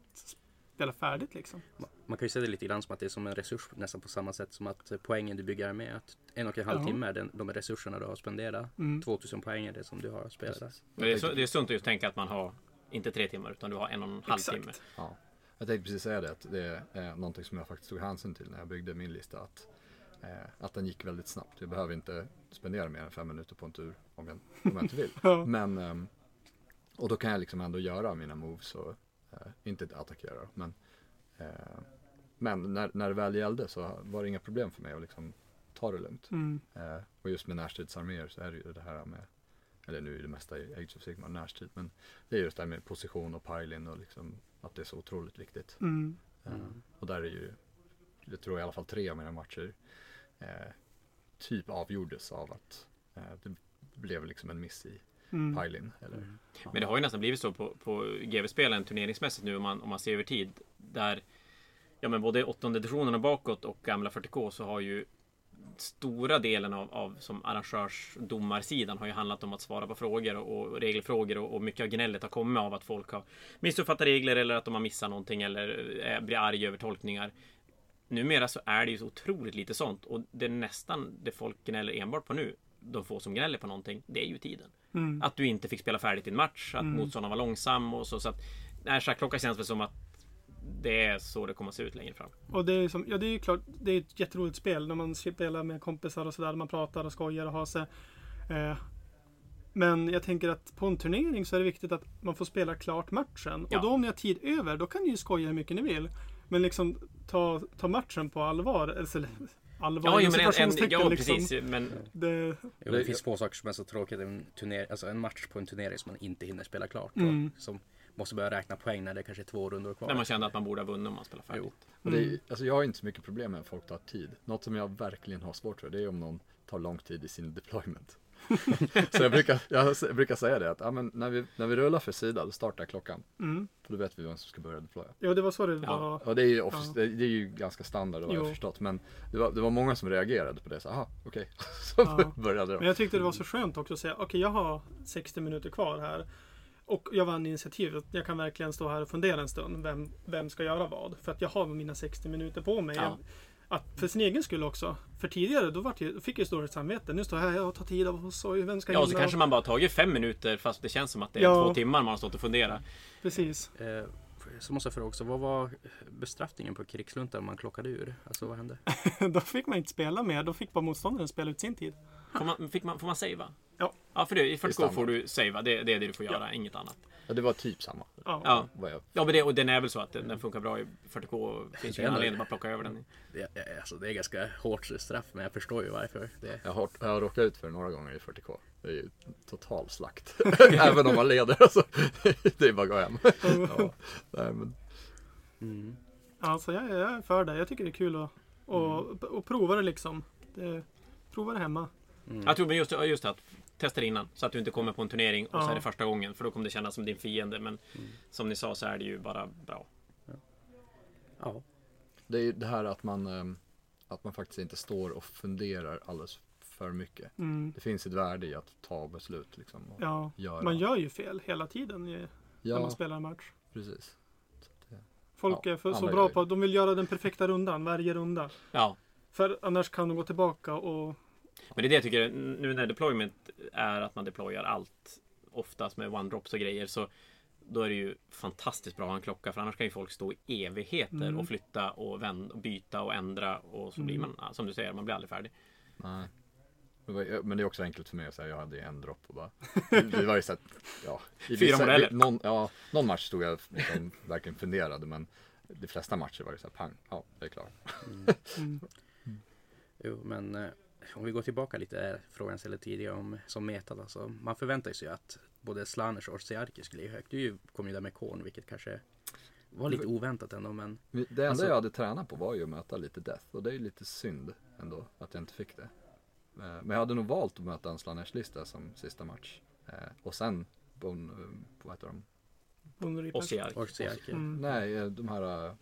spela färdigt liksom. Ma- Man kan ju se det lite grann som att det är som en resurs nästan på samma sätt som att eh, poängen du bygger med att en och en halv Ja. timme är den, de resurserna du har spenderat. Mm. 2000 poäng är det som du har spelat. Men det, är, så, det är sunt att just tänka att man har inte tre timmar utan du har en och en halv Exakt. timme. Ja. Jag tänkte precis säga det, att det är någonting som jag faktiskt tog hänsyn till när jag byggde min lista. Att, eh, att den gick väldigt snabbt. Jag behöver inte spendera mer än fem minuter på en tur om jag, om jag inte vill. Ja. Men, ehm, och då kan jag liksom ändå göra mina moves och eh, inte attackera. Men Eh, men när, när det väl gällde så var det inga problem för mig att liksom ta det lugnt. Mm. Eh, och just med närstridsarméer så är det ju det här med, eller nu är det mesta i Age of Sigmar närstrid, men det är just det här med position och piling och liksom att det är så otroligt viktigt. Mm. Eh, och där är ju, jag tror i alla fall tre av mina matcher eh, typ avgjordes av att eh, det blev liksom en miss i Mm. piling. Eller, Men det har ju nästan blivit så på, på GV-spelen turneringsmässigt nu om man, om man ser över tid. Där ja, men både åttonde editionen och bakåt och gamla 40K så har ju stora delen av, av som arrangörsdomarsidan har ju handlat om att svara på frågor och, och regelfrågor och, och mycket av gnället har kommit av att folk har missuppfattat regler eller att de har missat någonting eller eh, blir arga över tolkningar. Numera så är det ju så otroligt lite sånt och det är nästan det folk gnäller enbart på nu. De få som gnäller på någonting, det är ju tiden. Mm. Att du inte fick spela färdigt din match, att motståndaren var långsam och så. så att, nej, schackklocka känns väl som att det är så det kommer att se ut längre fram. Och det är, som, ja, det är ju klart, det är ett jätteroligt spel när man spelar med kompisar och sådär. Man pratar och skojar och har sig. Eh, men jag tänker att på en turnering så är det viktigt att man får spela klart matchen. Ja. Och då om ni har tid över, då kan ni ju skoja hur mycket ni vill. Men liksom ta, ta matchen på allvar. Eller, allvar Ja, jo, men en, en, situationstecken, ja liksom. precis. Men Det, Jo, det finns få saker som är så tråkigt. En, turner, alltså en match på en turnering som man inte hinner spela klart. Mm. Och som måste börja räkna poäng när det kanske är två rundor kvar. när man kände att man borde ha vunnit om man spelar färdigt. och det är, alltså jag har inte så mycket problem med att folk tar tid. Något som jag verkligen har svårt för det är om någon tar lång tid i sin deployment. så jag brukar, jag brukar säga det att ja, men när, vi, när vi rullar för sida då startar klockan. mm. För då vet vi vem som ska börja deploya. Ja, det var så det Ja. var. Och det är ju, office, Ja. det, det är ju ganska standard vad jag har förstått. Men det var, det var många som reagerade på det. Så, aha, okej. så Ja. började Men de. jag tyckte det var så skönt också att säga, okej jag har 60 minuter kvar här. Och jag vann initiativet. Jag kan verkligen stå här och fundera en stund. Vem, vem ska göra vad? För att jag har mina 60 minuter på mig. Ja. Att för sin egen skull också. För tidigare då, jag, då fick jag dåligt samvete. Nu står jag här och tar tid av oss. Och vem ska Ja, och så hinna? kanske man bara tagit fem minuter fast det känns som att det är Ja. två timmar man har stått och funderat. Precis. Eh, så måste jag fråga också, vad var bestraffningen på krigsluntan om man klockade ur? Alltså vad hände? då fick man inte spela mer. Då fick bara motståndaren spela ut sin tid. Får man, fick man, får man savea? Ja. Ja, för det, i 40K standard. får du savea. Det, det är det du får göra, inget annat. Ja, det var typ samma. Ja. Ja. Vad jag, Ja, men det, och den är väl så att den, den funkar bra i 40K. Finns ju ingen anledning att bara plocka över den. Det, är- alltså, det är ganska hårt straff men jag förstår ju varför. Det, jag, har, jag har råkat ut för det några gånger i 40K. Det är ju total slakt. Även om man leder. Alltså, det är bara att gå hem. ja, nej, men, mm. Alltså jag, jag är för det. Jag tycker det är kul att och, och prova det liksom. Det, prova det hemma. Mm. Jag tror men just, just att testa det innan. Så att du inte kommer på en turnering och så Ja. är det första gången. För då kommer det kännas som din fiende. Men som ni sa så är det ju bara bra. Ja. det är ju det här att man, ehm, att man faktiskt inte står och funderar alldeles för mycket. Mm. Det finns ett värde i att ta beslut liksom. Och Ja, göra. man gör ju fel hela tiden i, när ja, man spelar en match. precis. Så det- Folk Ja, är för, så bra på att de vill göra den perfekta rundan varje runda. Ja. För annars kan de gå tillbaka och Men det är det jag tycker nu när deployment är att man deployar allt. Oftast med one-drops och grejer. Så då är det ju fantastiskt bra att ha en klocka. För annars kan ju folk stå i evigheter Mm. och flytta och, vända, och byta och ändra. Och så blir man, som du säger, man blir aldrig färdig. Nej. Men det är också enkelt för mig att säga, jag hade en dropp och bara. Det, var ju så att, ja. i Fyra modeller. Någon, ja, någon match stod jag liksom, verkligen funderade men de flesta matcher var det så här pang, ja det är klart. mm, Jo, men eh, om vi går tillbaka lite eh, frågan jag ställde tidigare om som metad. Alltså, man förväntar sig ju att både Slanish och Siarki skulle ge högt. Du kom ju där med Korn, vilket kanske var lite oväntat ändå. Men Det enda Alltså- jag hade tränat på var ju att möta lite death och det är ju lite synd ändå att jag inte fick det. Eh, Men jag hade nog valt att möta en Slanesh-lista som sista match. Eh, Och sen Bone, eh, vad heter de? Bone Reapers. Mm. Nej, de här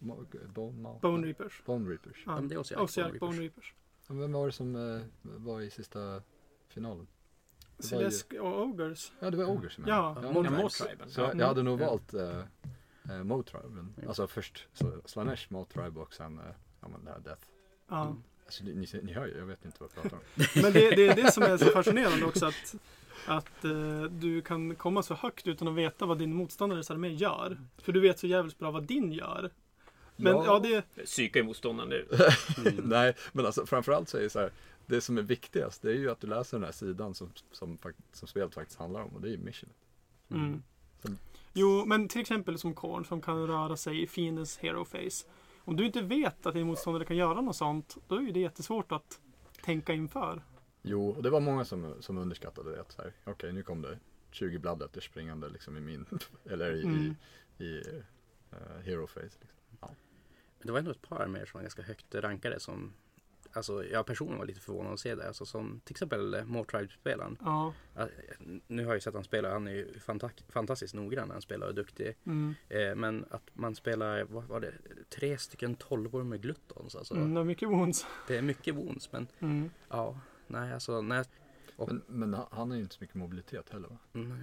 Bone, Bone Reapers. Bone Reapers. Ja. det är Osiark, Och Siark Bone Bone Reapers. Vem var det som eh, var i sista finalen? Var ju- och Ogres. Ja, det var Ogre som Ja. Ja. Motriben. Så Ja. jag, hade nog Ja. valt uh, uh, Motribe. Ja. Alltså först Slanesh, Motribe och sen uh, ja, men det här Death. Ja. Mm. Alltså, ni, ni, ni hör ju, jag vet inte vad jag pratar om. Men det, det är det som är så fascinerande också att, att eh, du kan komma så högt utan att veta vad din motståndares armé gör. För du vet så jävligt bra vad din gör. Men ja, Ja. det, Psyka motståndaren. det- Mm. Nej, men alltså framförallt så är det så här. Det som är viktigast det är ju att du läser den här sidan som, som, som spelet faktiskt handlar om och det är ju mission. Mm. Som- Jo, men till exempel som Korn som kan röra sig i fiendens hero face. om du inte vet att din motståndare kan göra något sånt, då är ju det jättesvårt att tänka inför. Jo, och det var många som, som underskattade det. så Okej, nu kom det 20 Bloodletters springande liksom i min, eller i, Mm. i, i eh, Hero Face. Liksom. Det var ändå ett par mer som var ganska högt rankade som Alltså jag personligen var lite förvånad att se det. Alltså som till exempel eh, More Tribe-spelaren. Ja, Nu har jag ju sett han spela. Han är ju fanta- fantastiskt noggrann när han spelar och duktig. mm. Eh, men att man spelar, vad var det? Tre stycken tolvor med gluttons. Alltså, Mm, det var mycket wounds. Det är mycket wounds men Mm. ja, nej alltså nej. Och- Men, men han- har ju inte så mycket mobilitet heller va? Mm,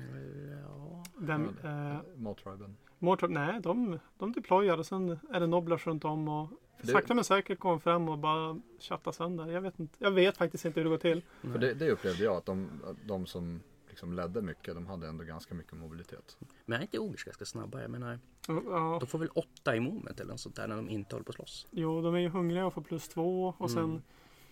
ja. Vem, Ja, eh, Motriben. Mortar, nej, de, de deployar och sen är det nobblers runt om och Det- sakta men säkert kommer fram och bara chattar sönder. Jag vet, inte, jag vet faktiskt inte hur det går till. För det, det upplevde jag att de, de som liksom ledde mycket, de hade ändå ganska mycket mobilitet. Men är inte ogers ganska snabba? Jag menar, Ja, de får väl åtta i moment eller något sånt där när de inte håller på att slåss. jo, de är ju hungriga och får plus två och sen Mm.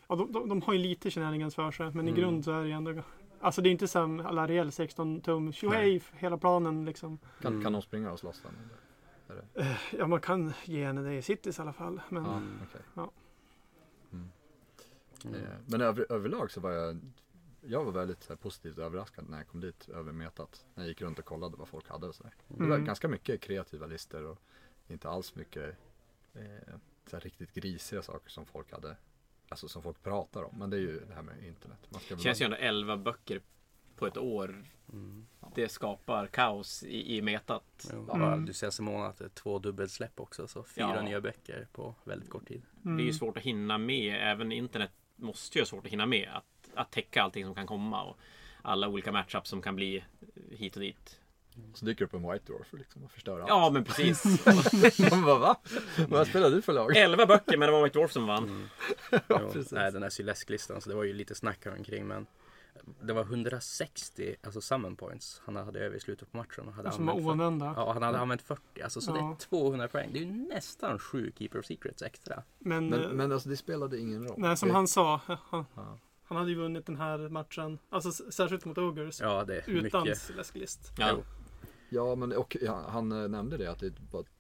Ja, de, de, de har ju lite shenanigans för sig, men i Mm. grund så är det ändå Alltså det är inte som alla reell 16 tum, tjohej, hela planen liksom. Kan, Mm. kan de springa och slåss den? eller? Ja, man kan ge henne det i cities i alla fall. Men Ja, Mm. okej. Ja. Mm. Mm. Eh, Men över, överlag så var jag Jag var väldigt här, positivt överraskad när jag kom dit över metat. När jag gick runt och kollade vad folk hade och sådär. Det var Mm. ganska mycket kreativa listor och inte alls mycket eh, så här, riktigt grisiga saker som folk hade Alltså som folk pratar om. Men det är ju det här med internet. Man ska Känns ju ändå 11 böcker på ett år. Mm. Det skapar kaos i, i metat. Jo, Mm. Du senaste månaden att det är två dubbelsläpp också. Så fyra Ja. nya böcker på väldigt kort tid. Det är ju mm, svårt att hinna med. Även internet måste ju ha svårt att hinna med. Att, att täcka allting som kan komma. Och alla olika matchups som kan bli hit och dit. Så dyker upp en White Dwarf liksom och förstör allt. Ja, men precis. Man bara va? Vad spelar du för lag? 11 böcker, men det var White Dwarf som vann. Mm. Ja, Jo, nej, den här Sylesk-listan, så det var ju lite snack omkring men det var 160 alltså summon points han hade över i slutet på matchen. Och hade som var använt oanvända. Ja, han hade använt 40, alltså, så det Ja. är 200 poäng. Det är ju nästan sju Keeper of Secrets extra. Men, Men, eh, men alltså det spelade ingen roll. nej, som Det- han sa, han, Ja. han hade ju vunnit den här matchen, alltså särskilt mot Ogres, Ja, det är utan mycket. läsklist. Ja. Jo. Ja, men och, ja, han eh, nämnde det att det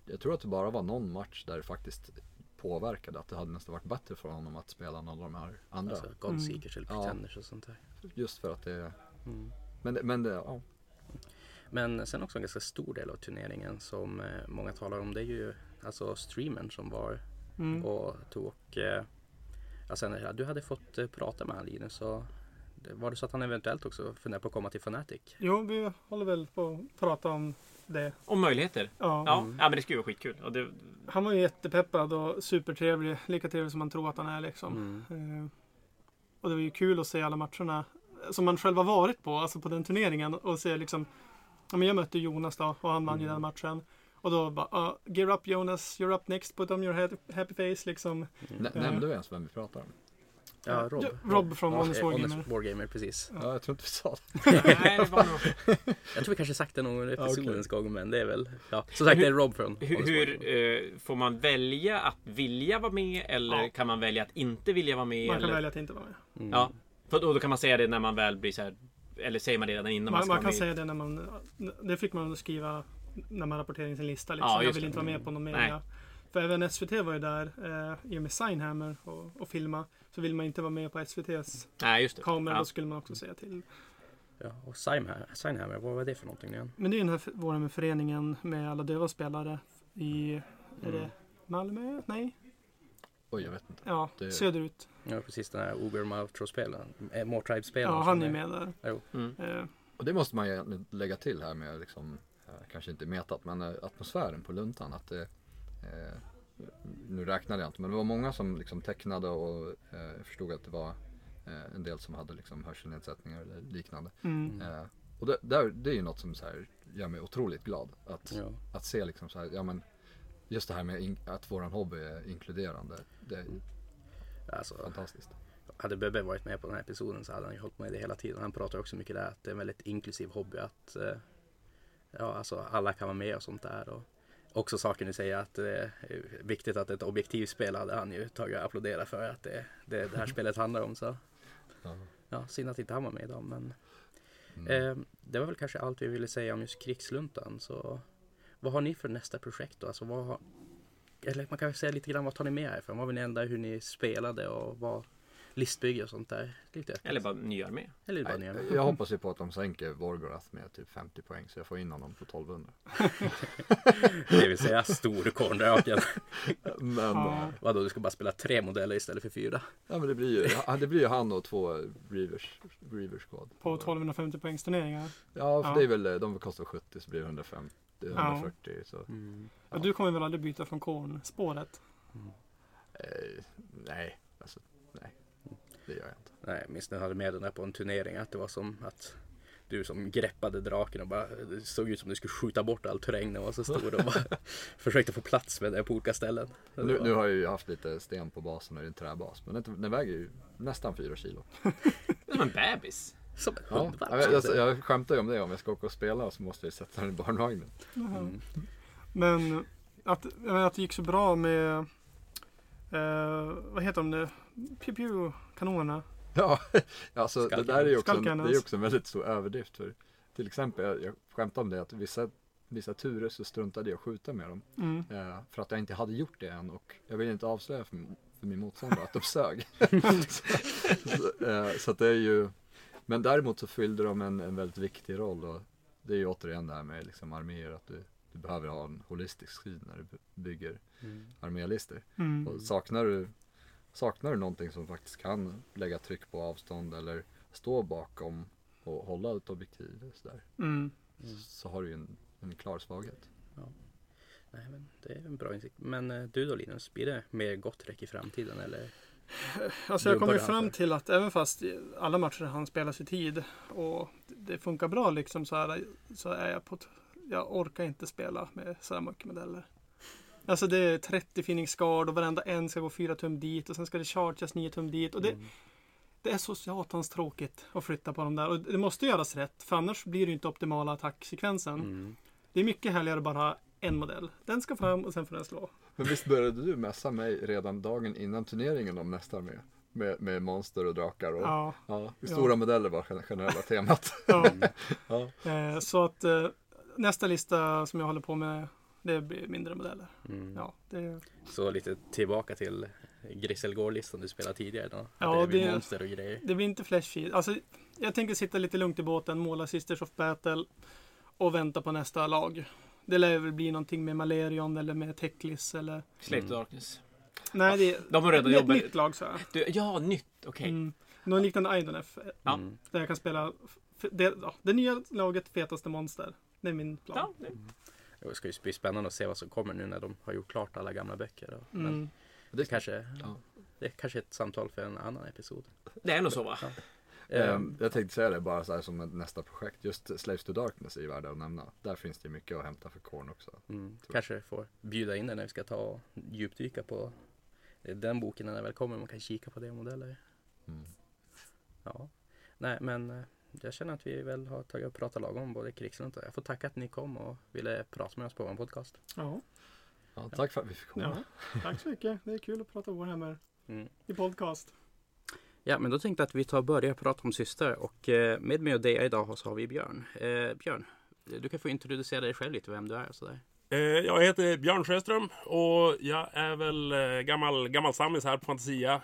jag tror att det bara var någon match där det faktiskt påverkade. Att det hade nästan varit bättre för honom att spela någon av de här andra. Alltså Godseekers eller Ja. Pretenders och sånt där. Just för att det, Mm. men, det- men det, ja. Men sen också en ganska stor del av turneringen som eh, många talar om det är ju alltså streamern som var Mm. och tog och eh, ja, ja, du hade fått prata med han Linus så det- var det så att han eventuellt också funderar på att komma till Fnatic? Jo, vi håller väl på att prata om det. Om möjligheter. Ja. Ja, Mm. ja men det skulle ju vara skitkul. Och det, Han var ju jättepeppad och supertrevlig, lika trevlig som man tror att han är liksom. Mm. Eh, och det var ju kul att se alla matcherna som man själv har varit på, alltså på den turneringen och se liksom Ja men jag mötte Jonas då och han vann ju Mm. den matchen. Och då bara, uh, gear up Jonas, you're up next, put on your happy face liksom. Nä, Ja. Nämnde vi ens vem vi pratar om? Ja, Rob. Ja, Rob från Ja, Honest Eh, Wargamer. Honest Wargamer, precis. Ja, jag tror inte vi sa det. nej, det var nog... Jag tror vi kanske sagt det någon gång i Ja, episodens okej. gång men det är väl, ja. Som sagt det är Rob från Hur, hur Wargamer. eh, får man välja att vilja vara med eller Ja. kan man välja att inte vilja vara med? Man eller? kan välja att inte vara med. Mm. Ja, för då, då kan man säga det när man väl blir så här. Eller säger man det redan innan man, Man, ska man vara kan med? säga det när man, det fick man skriva när man rapporterar in sin lista liksom. Ja, jag vill det. inte vara med på någon Nej. media. För även SVT var ju där eh, i och med Signhammer och, och filma. Så vill man inte vara med på SVTs Nej, just det. kamera Ja. då skulle man också säga till. Ja, och Signhammer, vad var det för någonting igen? Men det är den här våren med föreningen med alla döva spelare i, är Mm. det Malmö? Nej? Oj, jag vet inte. Ja, Det- söderut. Ja precis den här Uber Maltro-spelaren, äh, More Tribe-spelaren. Ja, han är med där. Mm. Eh, Och det måste man ju lägga till här med liksom, eh, kanske inte metat, men eh, atmosfären på luntan. Att det, eh, nu räknade jag inte, men det var många som liksom tecknade och eh, förstod att det var eh, en del som hade liksom hörselnedsättningar eller liknande. mm. Eh, och det, där, det är ju något som så här gör mig otroligt glad. Att, Ja. att se liksom så här, ja men just det här med in, att våran hobby är inkluderande. Det är Alltså, fantastiskt. hade Bebbe varit med på den här episoden så hade han ju hållit med det hela tiden. Han pratar också mycket där att det är en väldigt inklusiv hobby att eh, ja, alltså alla kan vara med och sånt där. Och också saken du säger att det är viktigt att ett objektivspel hade han ju tagit och applådera för att det det, det här spelet handlar om. Så Ja. synd att inte han var med idag men Mm. eh, det var väl kanske allt vi ville säga om just krigsluntan. Så vad har ni för nästa projekt då? Alltså vad har, eller man kan säga lite grann vad tar ni med härifrån? Vad vill ni ändra hur ni spelade och vad listbygge och sånt där? Lite öppet. Eller bara ny armé. eller bara Nej, jag hoppas ju på att de sänker Vorgorath med typ 50 poäng så jag får in honom på 1200. Det vill säga storkorndraken. Men, Ja. eh, Vadå, du ska bara spela tre modeller istället för fyra? ja, men det, blir ju, ja, det blir ju han och två Reavers, Reavers Squad. På 1250 poängs turneringar. Ja, för Ja. det är väl, eh, de kostar 70 så blir det 150, 140. Så, Ja, du kommer väl aldrig byta från kornspåret? eh, nej, alltså, nej. Det gör jag inte. Nej, jag minns när jag hade med den där på en turnering att det var som att du som greppade draken och bara det såg ut som du skulle skjuta bort all terräng den var så stor och bara försökte få plats med den på olika ställen. Det Nu, var- nu har jag ju haft lite sten på basen och det är en träbas. Men den, den väger ju nästan 4 kilo. Det är som en bebis. Som en Ja, hundvalp. jag, jag, jag skämtar ju om det. Om jag ska åka och spela så måste jag sätta den i barnvagnen. Mm. Men att, att det gick så bra med eh, vad heter de nu? Pew kanonerna. Ja, alltså det där är ju också, en, det är också en väldigt stor överdrift. För till exempel, jag, jag skämtade om det att vissa, vissa turer så struntade jag att skjuta med dem. Mm. Eh, för att jag inte hade gjort det än och jag ville inte avslöja för, min- för min motståndare att de sög. så, eh, så det är ju, men däremot så fyllde de en, en väldigt viktig roll och det är ju återigen det här med liksom arméer att du, du behöver ha en holistisk syn när du by- bygger Mm. armélistor. Mm. Och saknar du, saknar du någonting som faktiskt kan lägga tryck på avstånd eller stå bakom och hålla ett objektiv så, där, Mm. så har du ju en, en klar svaghet. Nej, men det är en bra insikt. Men eh, du då Linus, blir det mer gott räck i framtiden eller? Alltså jag kommer ju fram till att även fast alla matcher han spelas i tid och det funkar bra liksom så här så är jag på ett, jag orkar inte spela med så mycket modeller. Alltså det är 30 finningsgard och varenda en ska gå 4 tum dit och sen ska det chargas 9 tum dit och det, Mm. det är så satans tråkigt att flytta på dem där och det måste göras rätt för annars blir det inte optimala attacksekvensen. Mm. Det är mycket härligare att bara ha en modell. Den ska fram och sen får den slå. Men visst började du mässa mig redan dagen innan turneringen om nästa armé? Med, med monster och drakar och Ja, ja, Ja. stora modeller var gen- generella temat. ja. ja. Eh, så att eh, nästa lista som jag håller på med det blir mindre modeller. Mm. Ja, det, Så lite tillbaka till Grisselgård-listan du spelade tidigare då? Att Ja, det blir det- monster och grejer. det blir inte flashy. Alltså, jag tänker sitta lite lugnt i båten, måla Sisters of Battle och vänta på nästa lag. Det lär väl bli någonting med Malerion eller med Teklis eller... Slave to Mm. Darkness. Nej, det är De har redan ett jobbat... nytt lag så. Du, ja, nytt. Okej. Mm. Något liknande Idonef. Ja. Mm. Där jag kan spela det, ja, det nya laget Fetaste Monster. Det är min plan. Ja, det- Det ska ju bli spännande att se vad som kommer nu när de har gjort klart alla gamla böcker. Men Mm. det kanske, Ja. det är kanske ett samtal för en annan episod. det är nog så va? Ehm, Ehm, jag tänkte säga det bara så här som ett nästa projekt. Just Slaves to Darkness är ju värda att nämna. Där finns det mycket att hämta för Korn också. Mm, kanske får bjuda in den när vi ska ta och djupdyka på den boken när den väl kommer. Man kan kika på det och modeller. Mm. Ja. Nej, men eh, jag känner att vi väl har tagit och pratat lagom om både Krigslund och jag får tacka att ni kom och ville prata med oss på vår podcast. Ja. Ja, tack för att vi fick komma. ja, tack så mycket. Det är kul att prata Warhammer Mm. i podcast. Ja, men då tänkte jag att vi tar och börjar prata om systrar och eh, med mig och dig idag så har vi Björn. Eh, Björn, du kan få introducera dig själv lite, vem du är och sådär. Eh, Jag heter Björn Sjöström och jag är väl eh, gammal, gammal sammis här på Fantasia.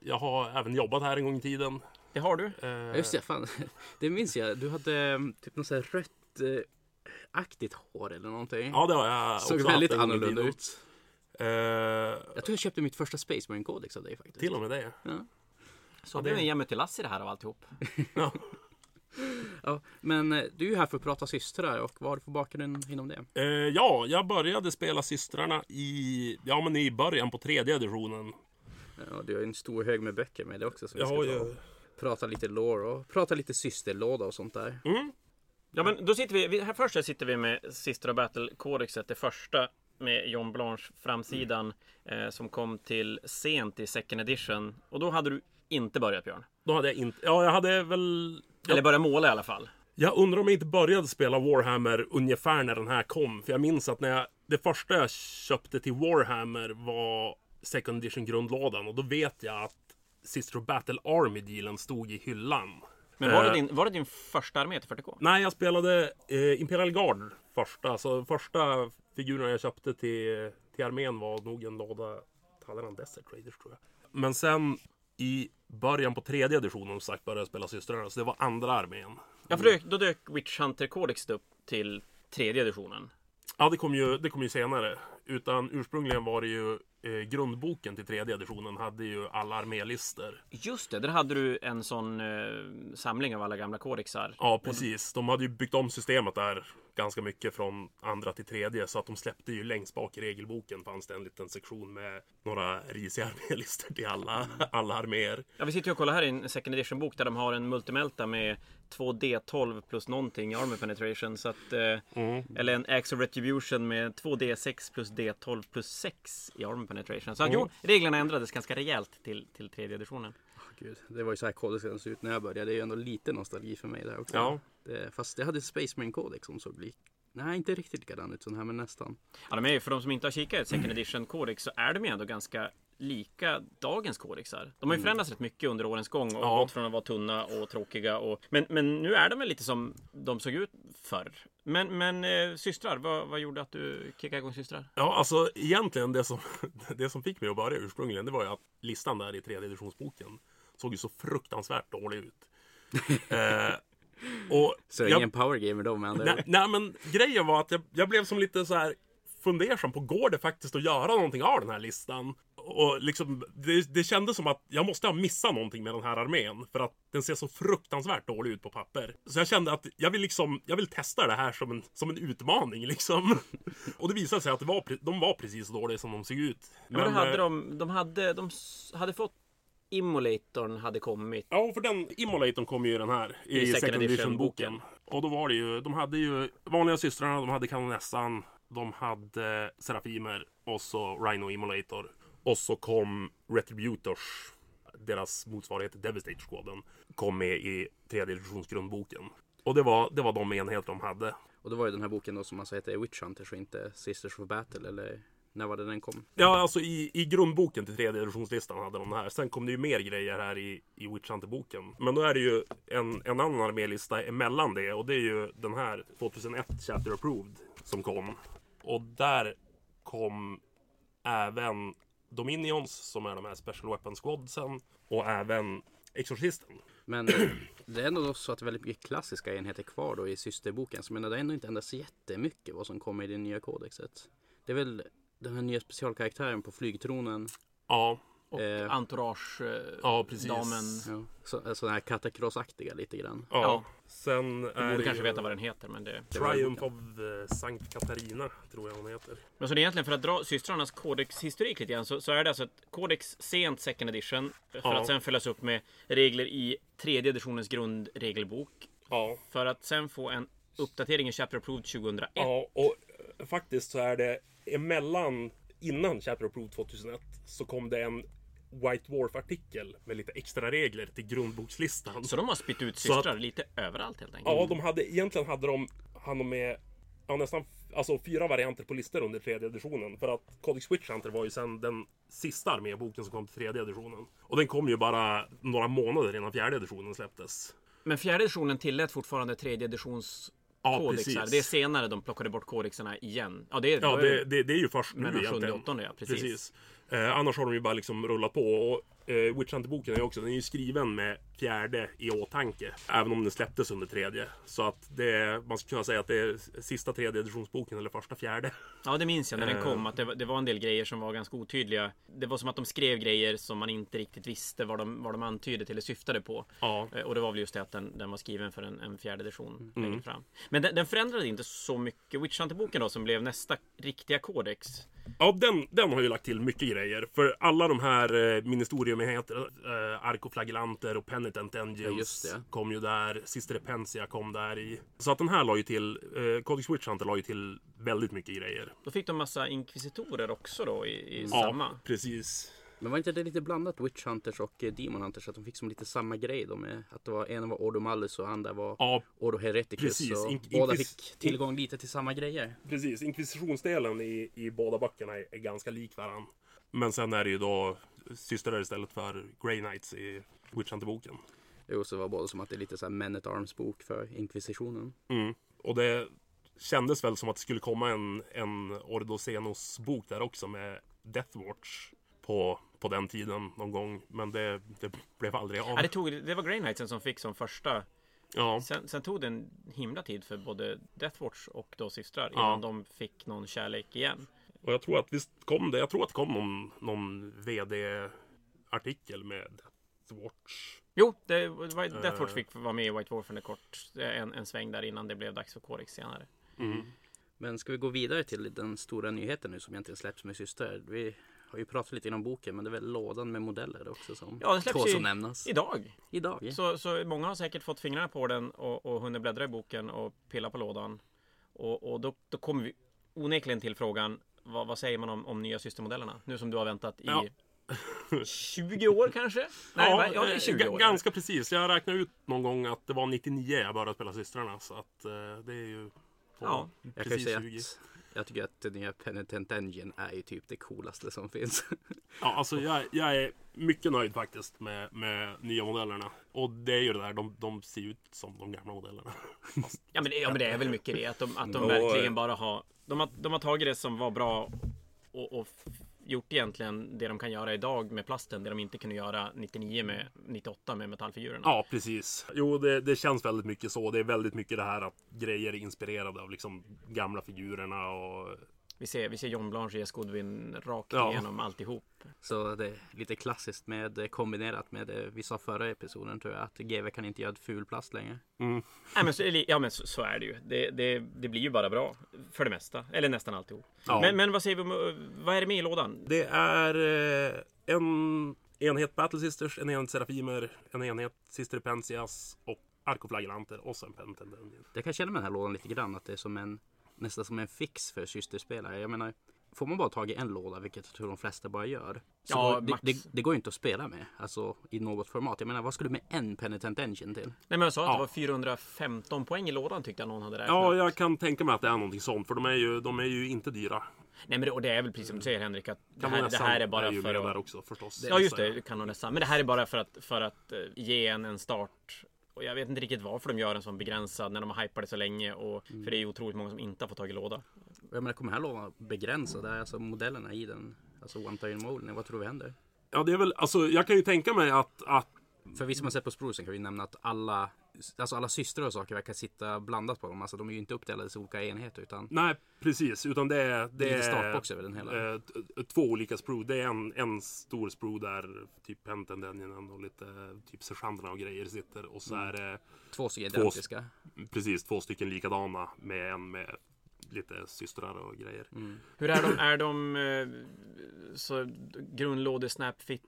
Jag har även jobbat här en gång i tiden. Det har du. Ja, just det, fan. Det minns jag. Du hade eh, typ något sånt rött eh, aktigt hår eller någonting. Ja, det har jag Såg också väldigt gång i annorlunda ut. Eh, Jag tror jag köpte mitt första Space Marine Codex av dig faktiskt. Till och med det. Ja. Så Ja, blev det- en Jammet till Lasse det här av alltihop. Ja. Ja, men eh, du är ju här för att prata systrar och vad har du för bakgrund inom det? Eh, Ja, jag började spela systrarna i, ja, men i början på tredje editionen. Ja, du har ju en stor hög med böcker med det också. Så vi Jag ska har ta ju... prata lite lore och prata lite systerlåda och sånt där. Mm, Ja men då sitter vi, vi här först sitter vi med Sister of Battle Codexet, det första med John Blanche framsidan eh, som kom till sent i second edition. Och då hade du inte börjat Björn. då hade jag inte... Ja, jag hade väl... Eller börjat måla i alla fall. Jag undrar om jag inte började spela Warhammer ungefär när den här kom. För jag minns att när jag, det första jag köpte till Warhammer var Second Edition grundlådan. Och då vet jag att Sister of Battle Army-dealen stod i hyllan. Men var det, Eh, din, var det din första armé till 40K? Nej, jag spelade eh, Imperial Guard första. Så första figurerna jag köpte till, till armén var nog en låda Talleyrand Desert Raiders tror jag. Men sen i början på tredje editionen som sagt började jag spela systrarna. Så det var andra armén. Ja, för då, då dök Witch Hunter Codex upp till tredje editionen. Ja, det kom ju, det kom ju senare. Utan ursprungligen var det ju eh, grundboken till tredje editionen hade ju alla armélistor. Just det, där hade du en sån eh, samling av alla gamla kodexar. Ja, precis. De hade ju byggt om systemet där ganska mycket från andra till tredje. Så att de släppte ju längst bak i regelboken fanns det en liten sektion med några risiga armélistor till alla, alla arméer. Ja, vi sitter ju och kollar här i en second edition bok där de har en multimelta med 2D12 plus någonting i armor penetration. Så att, eh, Eller en Axe of Retribution med 2D6 plus D12 plus 6 i armor penetration. Så att, jo, reglerna ändrades ganska rejält till, till tredje editionen. Gud, det var ju så här kodexen såg ut när jag började. Det är ju ändå lite nostalgi för mig där också. Ja. Det, fast jag hade Space Marine Codex som såg lik... Nej, inte riktigt likadan ut som den här, men nästan. Ja, de är ju, för de som inte har kikat second edition kodex så är de ju ändå ganska lika dagens kodexar. De har ju förändrats rätt mycket under årens gång och Ja. gått från att vara tunna och tråkiga. Och, men, men nu är de väl lite som de såg ut förr. Men, men eh, systrar, vad, vad gjorde att du kickade igång systrar? Ja, alltså egentligen det som, det som fick mig att börja ursprungligen, det var ju att listan där i tredje editionsboken såg ju så fruktansvärt dålig ut. eh, och Så jag- ingen power gamer då med andra Nej, nej men grejen var att jag, jag blev som lite så här fundersam på går det faktiskt att göra någonting av den här listan? Och liksom, det, det kändes som att jag måste ha missat någonting med den här armén. För att den ser så fruktansvärt dålig ut på papper. Så jag kände att jag vill liksom, jag vill testa det här som en, som en utmaning liksom. Och det visade sig att det var, de var precis så dåliga som de såg ut. Men, då hade eh, de, de hade, de hade fått Immolatorn hade kommit. Ja, för den Immolatorn kom ju i den här. I, I second edition edition-boken. boken. Och då var det ju, de hade ju vanliga systrarna, de hade kanonessan, de hade Serafimer och så Rhino Immolator. Och så kom Retributors, deras motsvarighet till Devastator Squaden, kom med i tredje editions grundboken. Och det var, det var de enheter de hade. Och då var ju den här boken då som alltså heter Witch Hunters och inte Sisters of Battle eller när var det den kom? Ja, alltså i, i grundboken till tredje editionslistan hade de det här. Sen kom det ju mer grejer här i, i Witch Hunter-boken. Men då är det ju en, en annan armélista emellan det och det är ju den här 2001 Chapter Approved som kom. Och där kom även Dominions som är de här Special Weapon Squadsen och även Exorcisten. Men eh, det är ändå så att väldigt mycket klassiska enheter kvar då i systerboken. Så jag menar, det har ändå inte ändrats jättemycket vad som kommer i det nya kodexet. Det är väl den här nya specialkaraktären på flygtronen. Ja, Och Eh. Entourage eh, Ja, precis. damen. Ja, så, sådana här katakrossaktiga lite grann. ja. Ja. Sen Du är borde det kanske veta vad den heter. Men, det... Triumph of eh, Sankt Katarina, tror jag hon heter. men så det är egentligen för att dra systrarnas kodexhistorik lite grann så, så är det alltså ett kodex sent second edition. För Ja. att sen följas upp med regler i tredje editionens grundregelbok. Ja, För att sen få en uppdatering i Chapter Approved 2001. Ja, och eh, faktiskt så är det emellan, innan Chapter Approved 2001, så kom det en White Dwarf-artikel med lite extra regler till grundbokslistan. Så de har spytt ut Så att- systrar lite överallt helt enkelt. Ja, de hade, egentligen hade de, hann de med ja, nästan alltså, fyra varianter på listor under tredje editionen. För att Codex Witch Hunter var ju sen den sista arméboken som kom till tredje editionen. Och den kom ju bara några månader innan fjärde editionen släpptes. Men fjärde editionen tillät fortfarande tredje editions Ja, kodexar. precis. Det är senare de plockade bort kodexarna igen. Ja, det är, Ja, det, det, det är ju först nu mellan sjunde egentligen. och åttonde, ja. Precis. Eh, annars har de ju bara liksom rullat på. Och eh, Witch Hunter-boken är ju också, den är ju skriven med fjärde i åtanke. Även om den släpptes under tredje. Så att det, man skulle kunna säga att det är sista tredje editionsboken eller första fjärde. Ja, det minns jag när den Eh. kom. Att det, var- det var en del grejer som var ganska otydliga. Det var som att de skrev grejer som man inte riktigt visste vad de, vad de antydde till eller syftade på. Ja. Eh, Och det var väl just det att den, den var skriven för en, en fjärde edition Mm. längre fram. Men den, den förändrade inte så mycket. Witch Hunter-boken då, som blev nästa riktiga kodex. Ja, den, den har ju lagt till mycket grejer. För alla de här eh, ministeriumenheter, eh, Arkoflagellanter och Penitent Engines Ja, just det. kom ju där. Sister Repentia kom där i. Så att den här la ju till, eh, Codex Witch Hunter la ju till väldigt mycket grejer. Då fick de massa inkvisitorer också då i, i Ja, samma. precis. Men var inte det lite blandat Witch Hunters och eh, Demon Hunters? Att de fick som lite samma grej då med att det var en var Ordo Malus och andra var Ja, Ordo Hereticus. Precis. Och Ink- båda fick tillgång lite till samma grejer. Precis, inkvisitionsdelen i, i båda böckerna är, är ganska lik varandra. Men sen är det ju då systrar istället för Grey Knights i Witch Hunter-boken. Jo, så var både som att det är lite så här Men at Arms bok för inkvisitionen. Mm. Och det, kändes väl som att det skulle komma en, en Ordosenos bok där också med Deathwatch på, på den tiden någon gång. Men det, det blev aldrig av. Ja, det, tog, det var Grey Knightsen som fick som första. Ja, Sen, sen tog det en himla tid för både Deathwatch och då systrar Ja. innan de fick någon kärlek igen. Och jag tror att visst kom det. Jag tror att det kom någon, någon VD-artikel med Deathwatch. Jo, det var, Deathwatch Eh. fick vara med i White Wolf en kort en, en sväng där innan det blev dags för Corex senare. Mm. Men ska vi gå vidare till den stora nyheten nu som egentligen släpps med systrar? Vi har ju pratat lite om boken men det är väl lådan med modeller också som Ja, den släpps att nämnas. Idag! Idag. Så, så många har säkert fått fingrarna på den och, och hunnit bläddra i boken och pilla på lådan. Och, och då, då kommer vi onekligen till frågan vad, vad säger man om, om nya systermodellerna? Nu som du har väntat i Ja. 20 år kanske? Nej, va? ja det är 20 eh, år. ganska precis. Jag räknade ut någon gång att det var 99 jag började spela systrarna. Så att eh, det är ju Ja, Jag kan ju precis säga 20. att jag tycker att den nya Penitent Engine är ju typ det coolaste som finns. Ja, alltså jag, jag är mycket nöjd faktiskt med, med nya modellerna. Och det är ju det där, de, de ser ut som de gamla modellerna. Fast, Ja men, det, ja men det är väl mycket det att de, att de verkligen bara har de, har de har tagit det som var bra och, och gjort egentligen det de kan göra idag med plasten. Det de inte kunde göra 99 med 98 med metallfigurerna. ja, precis. Jo, det, det känns väldigt mycket så. Det är väldigt mycket det här att grejer är inspirerade av liksom gamla figurerna och vi ser, vi ser John Blanche ge Skodvin rakt Ja. igenom alltihop. Så det är lite klassiskt med kombinerat med det vi sa förra episoden tror jag att GW kan inte göra ful plast längre. mm, Nej, men så, ja men så, så är det ju. Det, det, det blir ju bara bra. För det mesta. Eller nästan alltihop. Ja. Men, men vad säger vi om, vad är det med i lådan? Det är eh, en enhet Battle Sisters, en enhet Serafimer, en enhet Sister Pensias och Arkoflagellanter och sen Penitent Engine. Jag kan känna med den här lådan lite grann att det är som en nästan som en fix för systerspelare. Jag menar, får man bara tag i en låda, vilket jag tror de flesta bara gör. Så Ja, det, max. det, det går ju inte att spela med, alltså i något format. Jag menar, vad ska du med en Penitent Engine till? Nej men jag sa att Ja. det var 415 poäng i lådan tyckte jag någon hade räknat. Ja, jag kan tänka mig att det är någonting sånt, för de är ju, de är ju inte dyra. Nej men det, och det är väl precis som du säger Henrik att det här, det här är bara ju för att... också förstås. Ja just det, kanonässan. Men det här är bara för att, för att eh, ge en en start. Och jag vet inte riktigt varför de gör en sån begränsad när de har hypat det så länge. Och, För det är ju otroligt många som inte har fått tag i låda. Jag menar, kommer här lådan begränsad? Alltså modellerna i den, alltså One Time Molding, vad tror vi händer? Ja, det är väl, alltså jag kan ju tänka mig att, att För vi som har sett på Sprucen kan vi nämna att alla, alltså alla systrar och saker verkar sitta blandat på dem. Alltså de är ju inte uppdelade i olika enheter utan nej precis, utan det är... det är startbox över den hela. eh, två olika sprue. Det är en, en stor sprue där typ Penitent Engine och lite typ sergeanterna och grejer sitter. Och så är det Två stycken två- identiska. precis två stycken likadana med en med lite systrar och grejer. Mm. Hur är de? Är de eh, så grundlåde snapfit?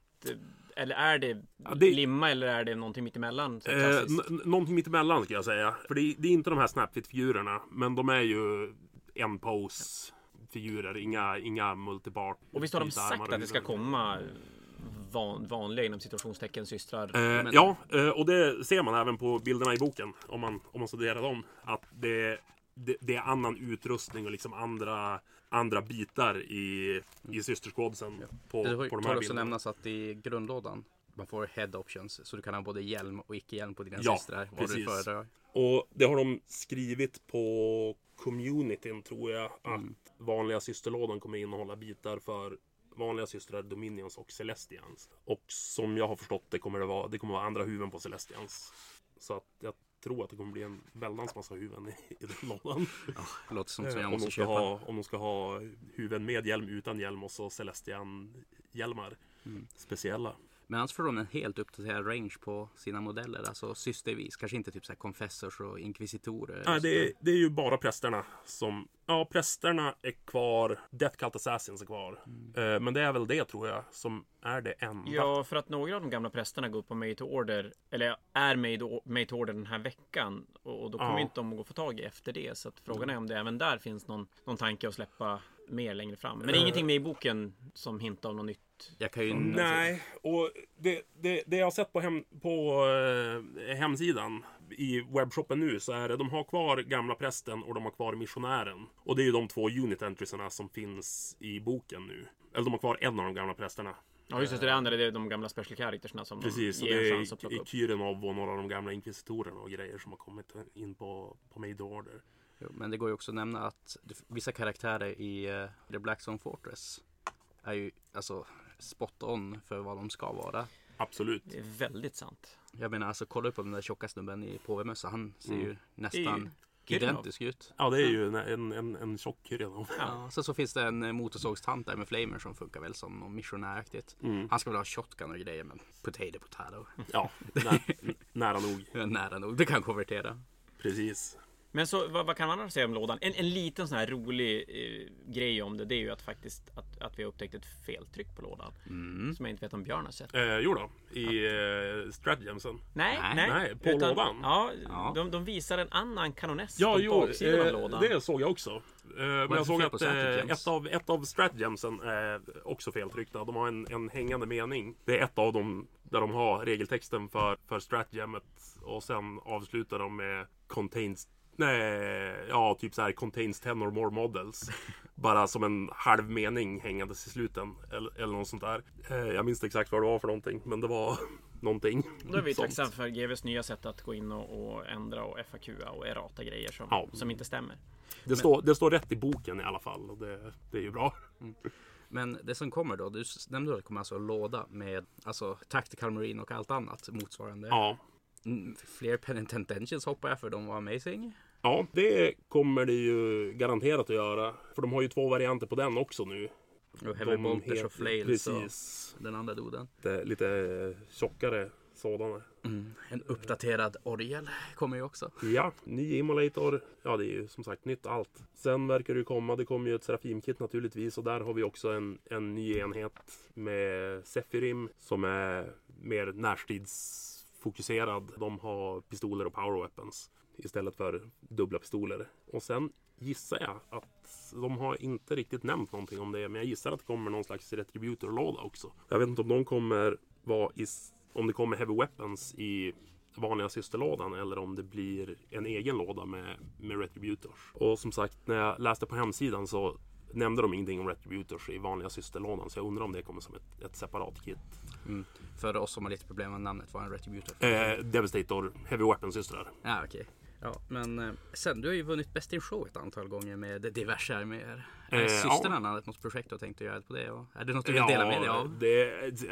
Eller är det, Ja, det- limma eller är det någonting mittemellan? Så Eh, någonting mittemellan ska jag säga. För det, är- det är inte de här Snapfit-figurerna. Men de är ju en pose figurer, inga, inga multipart. och visst har de sagt att det ska komma van, vanliga inom situationstecken systrar? Eh, ja, eh, och det ser man även på bilderna i boken. Om man, om man studerar dem. Att det, det, det är annan utrustning och liksom andra, andra bitar i, i systerskådisen på, Det på de här också bilderna. nämnas att i grundlådan man får head options så du kan ha både hjälm och icke-hjälm på dina Ja, systrar. Vad du precis. föredrar. Och det har de skrivit på communityn tror jag. Att Mm. vanliga systerlådan kommer innehålla bitar för vanliga systrar, Dominions och Celestians. Och som jag har förstått det kommer det vara, det kommer vara andra huvuden på Celestians. Så att jag tror att det kommer bli en väldans massa huvuden i, i den lådan. Det låter som, Eh, jag om, måste ska köpa. ha, om de ska ha huvuden med hjälm, utan hjälm och så Celestian-hjälmar. Mm. Speciella. Men annars får de en helt uppdaterad range på sina modeller. Alltså systervis. Kanske inte typ så här confessors och inkvisitorer. Nej, det, är, det är ju bara prästerna som... Ja, prästerna är kvar. Death Cult Assassins är kvar. Eh, men det är väl det, tror jag, som är det enda. Ja, för att några av de gamla prästerna går upp på Made to Order, eller är Made, made to Order den här veckan. Och, och då kommer Ja. inte de att gå få tag i efter det. Så att frågan är om det även där finns någon, någon tanke att släppa mer längre fram. Men det är Eh. ingenting med i boken som hintar om något nytt. Jag kan ju... Nej, och det, det, det jag har sett på, hem, på eh, hemsidan i webbshoppen nu så är det de har kvar gamla prästen och de har kvar missionären. Och det är ju de två unit entriesarna som finns i boken nu. Eller de har kvar en av de gamla prästerna. Ja, just det. Det andra det är de gamla special charactersna som Precis, de och det ger en chans att är. Kyrenov och några av de gamla inkvisitorerna och grejer som har kommit in på, på Made Order. Jo, men det går ju också att nämna att vissa karaktärer i uh, The Blackstone Fortress är ju alltså spot on för vad de ska vara. Absolut. Det är väldigt sant. Jag menar alltså kolla på den där tjocka snubben i påvemössa. Han ser Mm. ju nästan identisk ut. Ja, det är ju en, en, en, en tjock Kirinov. Ja, sen så finns det en eh, motorsågstant där med flamer som funkar väl som något missionäraktigt. Mm. Han ska väl ha shotgun och grejer men potato potato. Ja, nä, nära nog. Nära nog, det kan konvertera. Precis. Men så vad, vad kan man annars säga om lådan? En, en liten sån här rolig eh, grej om det, det är ju att faktiskt att, att vi har upptäckt ett feltryck på lådan. Mm. Som jag inte vet om Björn har sett. Eh, jo då, i eh, Stratgemsen. Nej, Nej, nej. på lådan? Ja, Ja. De, de visar en annan kanoness Ja, på jo, baksidan av eh, lådan. det såg jag också. Eh, men jag såg att eh, ett av, ett av Stratgemsen är också feltryckta. De har en, en hängande mening. Det är ett av dem där de har regeltexten för, för Stratgemet. Och sen avslutar de med contains Nej, ja typ så här contains 10 or more models. Bara som en halv mening hängandes i sluten. Eller, eller något sånt där. Eh, jag minns inte exakt vad det var för någonting. Men det var någonting. Då är vi tacksamma för GVs nya sätt att gå in och, och ändra och FAQ och errata grejer som, Ja. som inte stämmer. Det, står, det står rätt i boken i alla fall. Och det, det är ju bra. Men det som kommer då, du nämnde att det kommer alltså en låda med alltså Tactical Marine och allt annat motsvarande. Ja. Mm, Fler Penitent Engines hoppar jag för de var amazing. Ja, det kommer det ju garanterat att göra. För de har ju två varianter på den också nu. Och Heavy Bolters och Flails Precis. och den andra doden. Lite, lite tjockare sådana. Mm. En uppdaterad orgel kommer ju också. Ja, ny Immolator. Ja, det är ju som sagt nytt allt. Sen verkar det ju komma, det kommer ju ett Serafim-kit naturligtvis. Och där har vi också en, en ny enhet med Sephirim som är mer närstridsfokuserad. De har pistoler och power weapons istället för dubbla pistoler. Och sen gissar jag att de har inte riktigt nämnt någonting om det. Men jag gissar att det kommer någon slags retributor-låda också. Jag vet inte om de kommer vara i, om det kommer heavy weapons i vanliga systerlådan eller om det blir en egen låda med, med retributors. Och som sagt, när jag läste på hemsidan så nämnde de ingenting om retributors i vanliga systerlådan. Så jag undrar om det kommer som ett, ett separat kit. Mm. För oss som har lite problem med namnet, vad är en Retributor? Eh, Devastator Heavy Weapon systrar. Ja, okej. Ja, men eh, sen du har ju vunnit Best in Show ett antal gånger med diverse arméer. Eh, systrarna ja. något projekt du har tänkt att göra på det? Och är det något du vill dela med dig av? Det,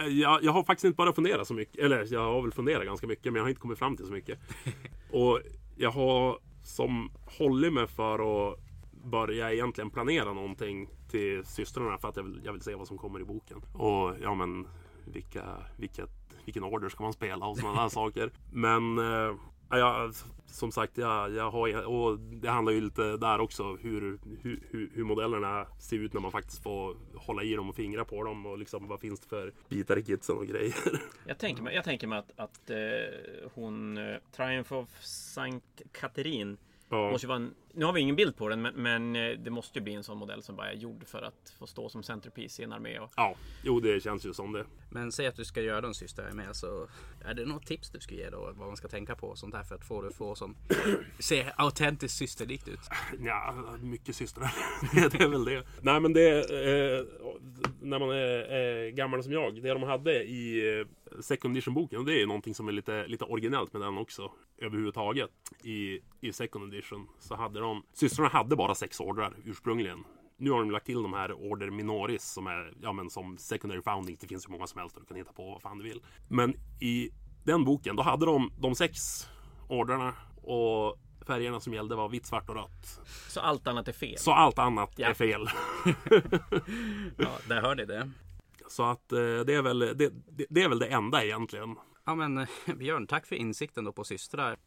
jag, jag har faktiskt inte bara funderat så mycket. Eller jag har väl funderat ganska mycket men jag har inte kommit fram till så mycket. Och jag har som hållit mig för att börja egentligen planera någonting till systrarna för att jag vill, jag vill se vad som kommer i boken. Och ja men vilka, vilket, vilken order ska man spela och sådana där saker. Men eh, ja, som sagt, jag, jag har, och det handlar ju lite där också hur, hur, hur, modellerna ser ut när man faktiskt får hålla i dem och fingra på dem och liksom vad finns det för bitar i kitsen och grejer. Jag tänker mig, jag tänker mig att, att eh, hon eh, Triumph of Sankt Katerin Ja, måste vara en, Nu har vi ingen bild på den men, men eh, det måste ju bli en sån modell som bara är gjord för att få stå som centerpiece i en armé. Och, ja, jo det känns ju som det. Men säg att du ska göra en syster med så är det något tips du ska ge då? Vad man ska tänka på och sånt här för att få det att få som ser autentiskt systerlikt ut? Ja, mycket systrar. det är väl det. Nej men det, eh, när man är eh, gammal som jag, det de hade i eh, second edition-boken, och det är ju någonting som är lite, lite originellt med den också. Överhuvudtaget. I, I second edition så hade de, systrarna hade bara sex ordrar ursprungligen. Nu har de lagt till de här order minoris som är, ja men som secondary founding. Det finns hur många som helst och du kan hitta på vad fan du vill. Men i den boken, då hade de de sex ordrarna och färgerna som gällde var vitt, svart och rött. så allt annat är fel. Så allt annat Ja. är fel. Ja, där hör ni det. Så att eh, det är väl det, det, det är väl det enda egentligen. Ja men eh, Björn, tack för insikten då på systrar.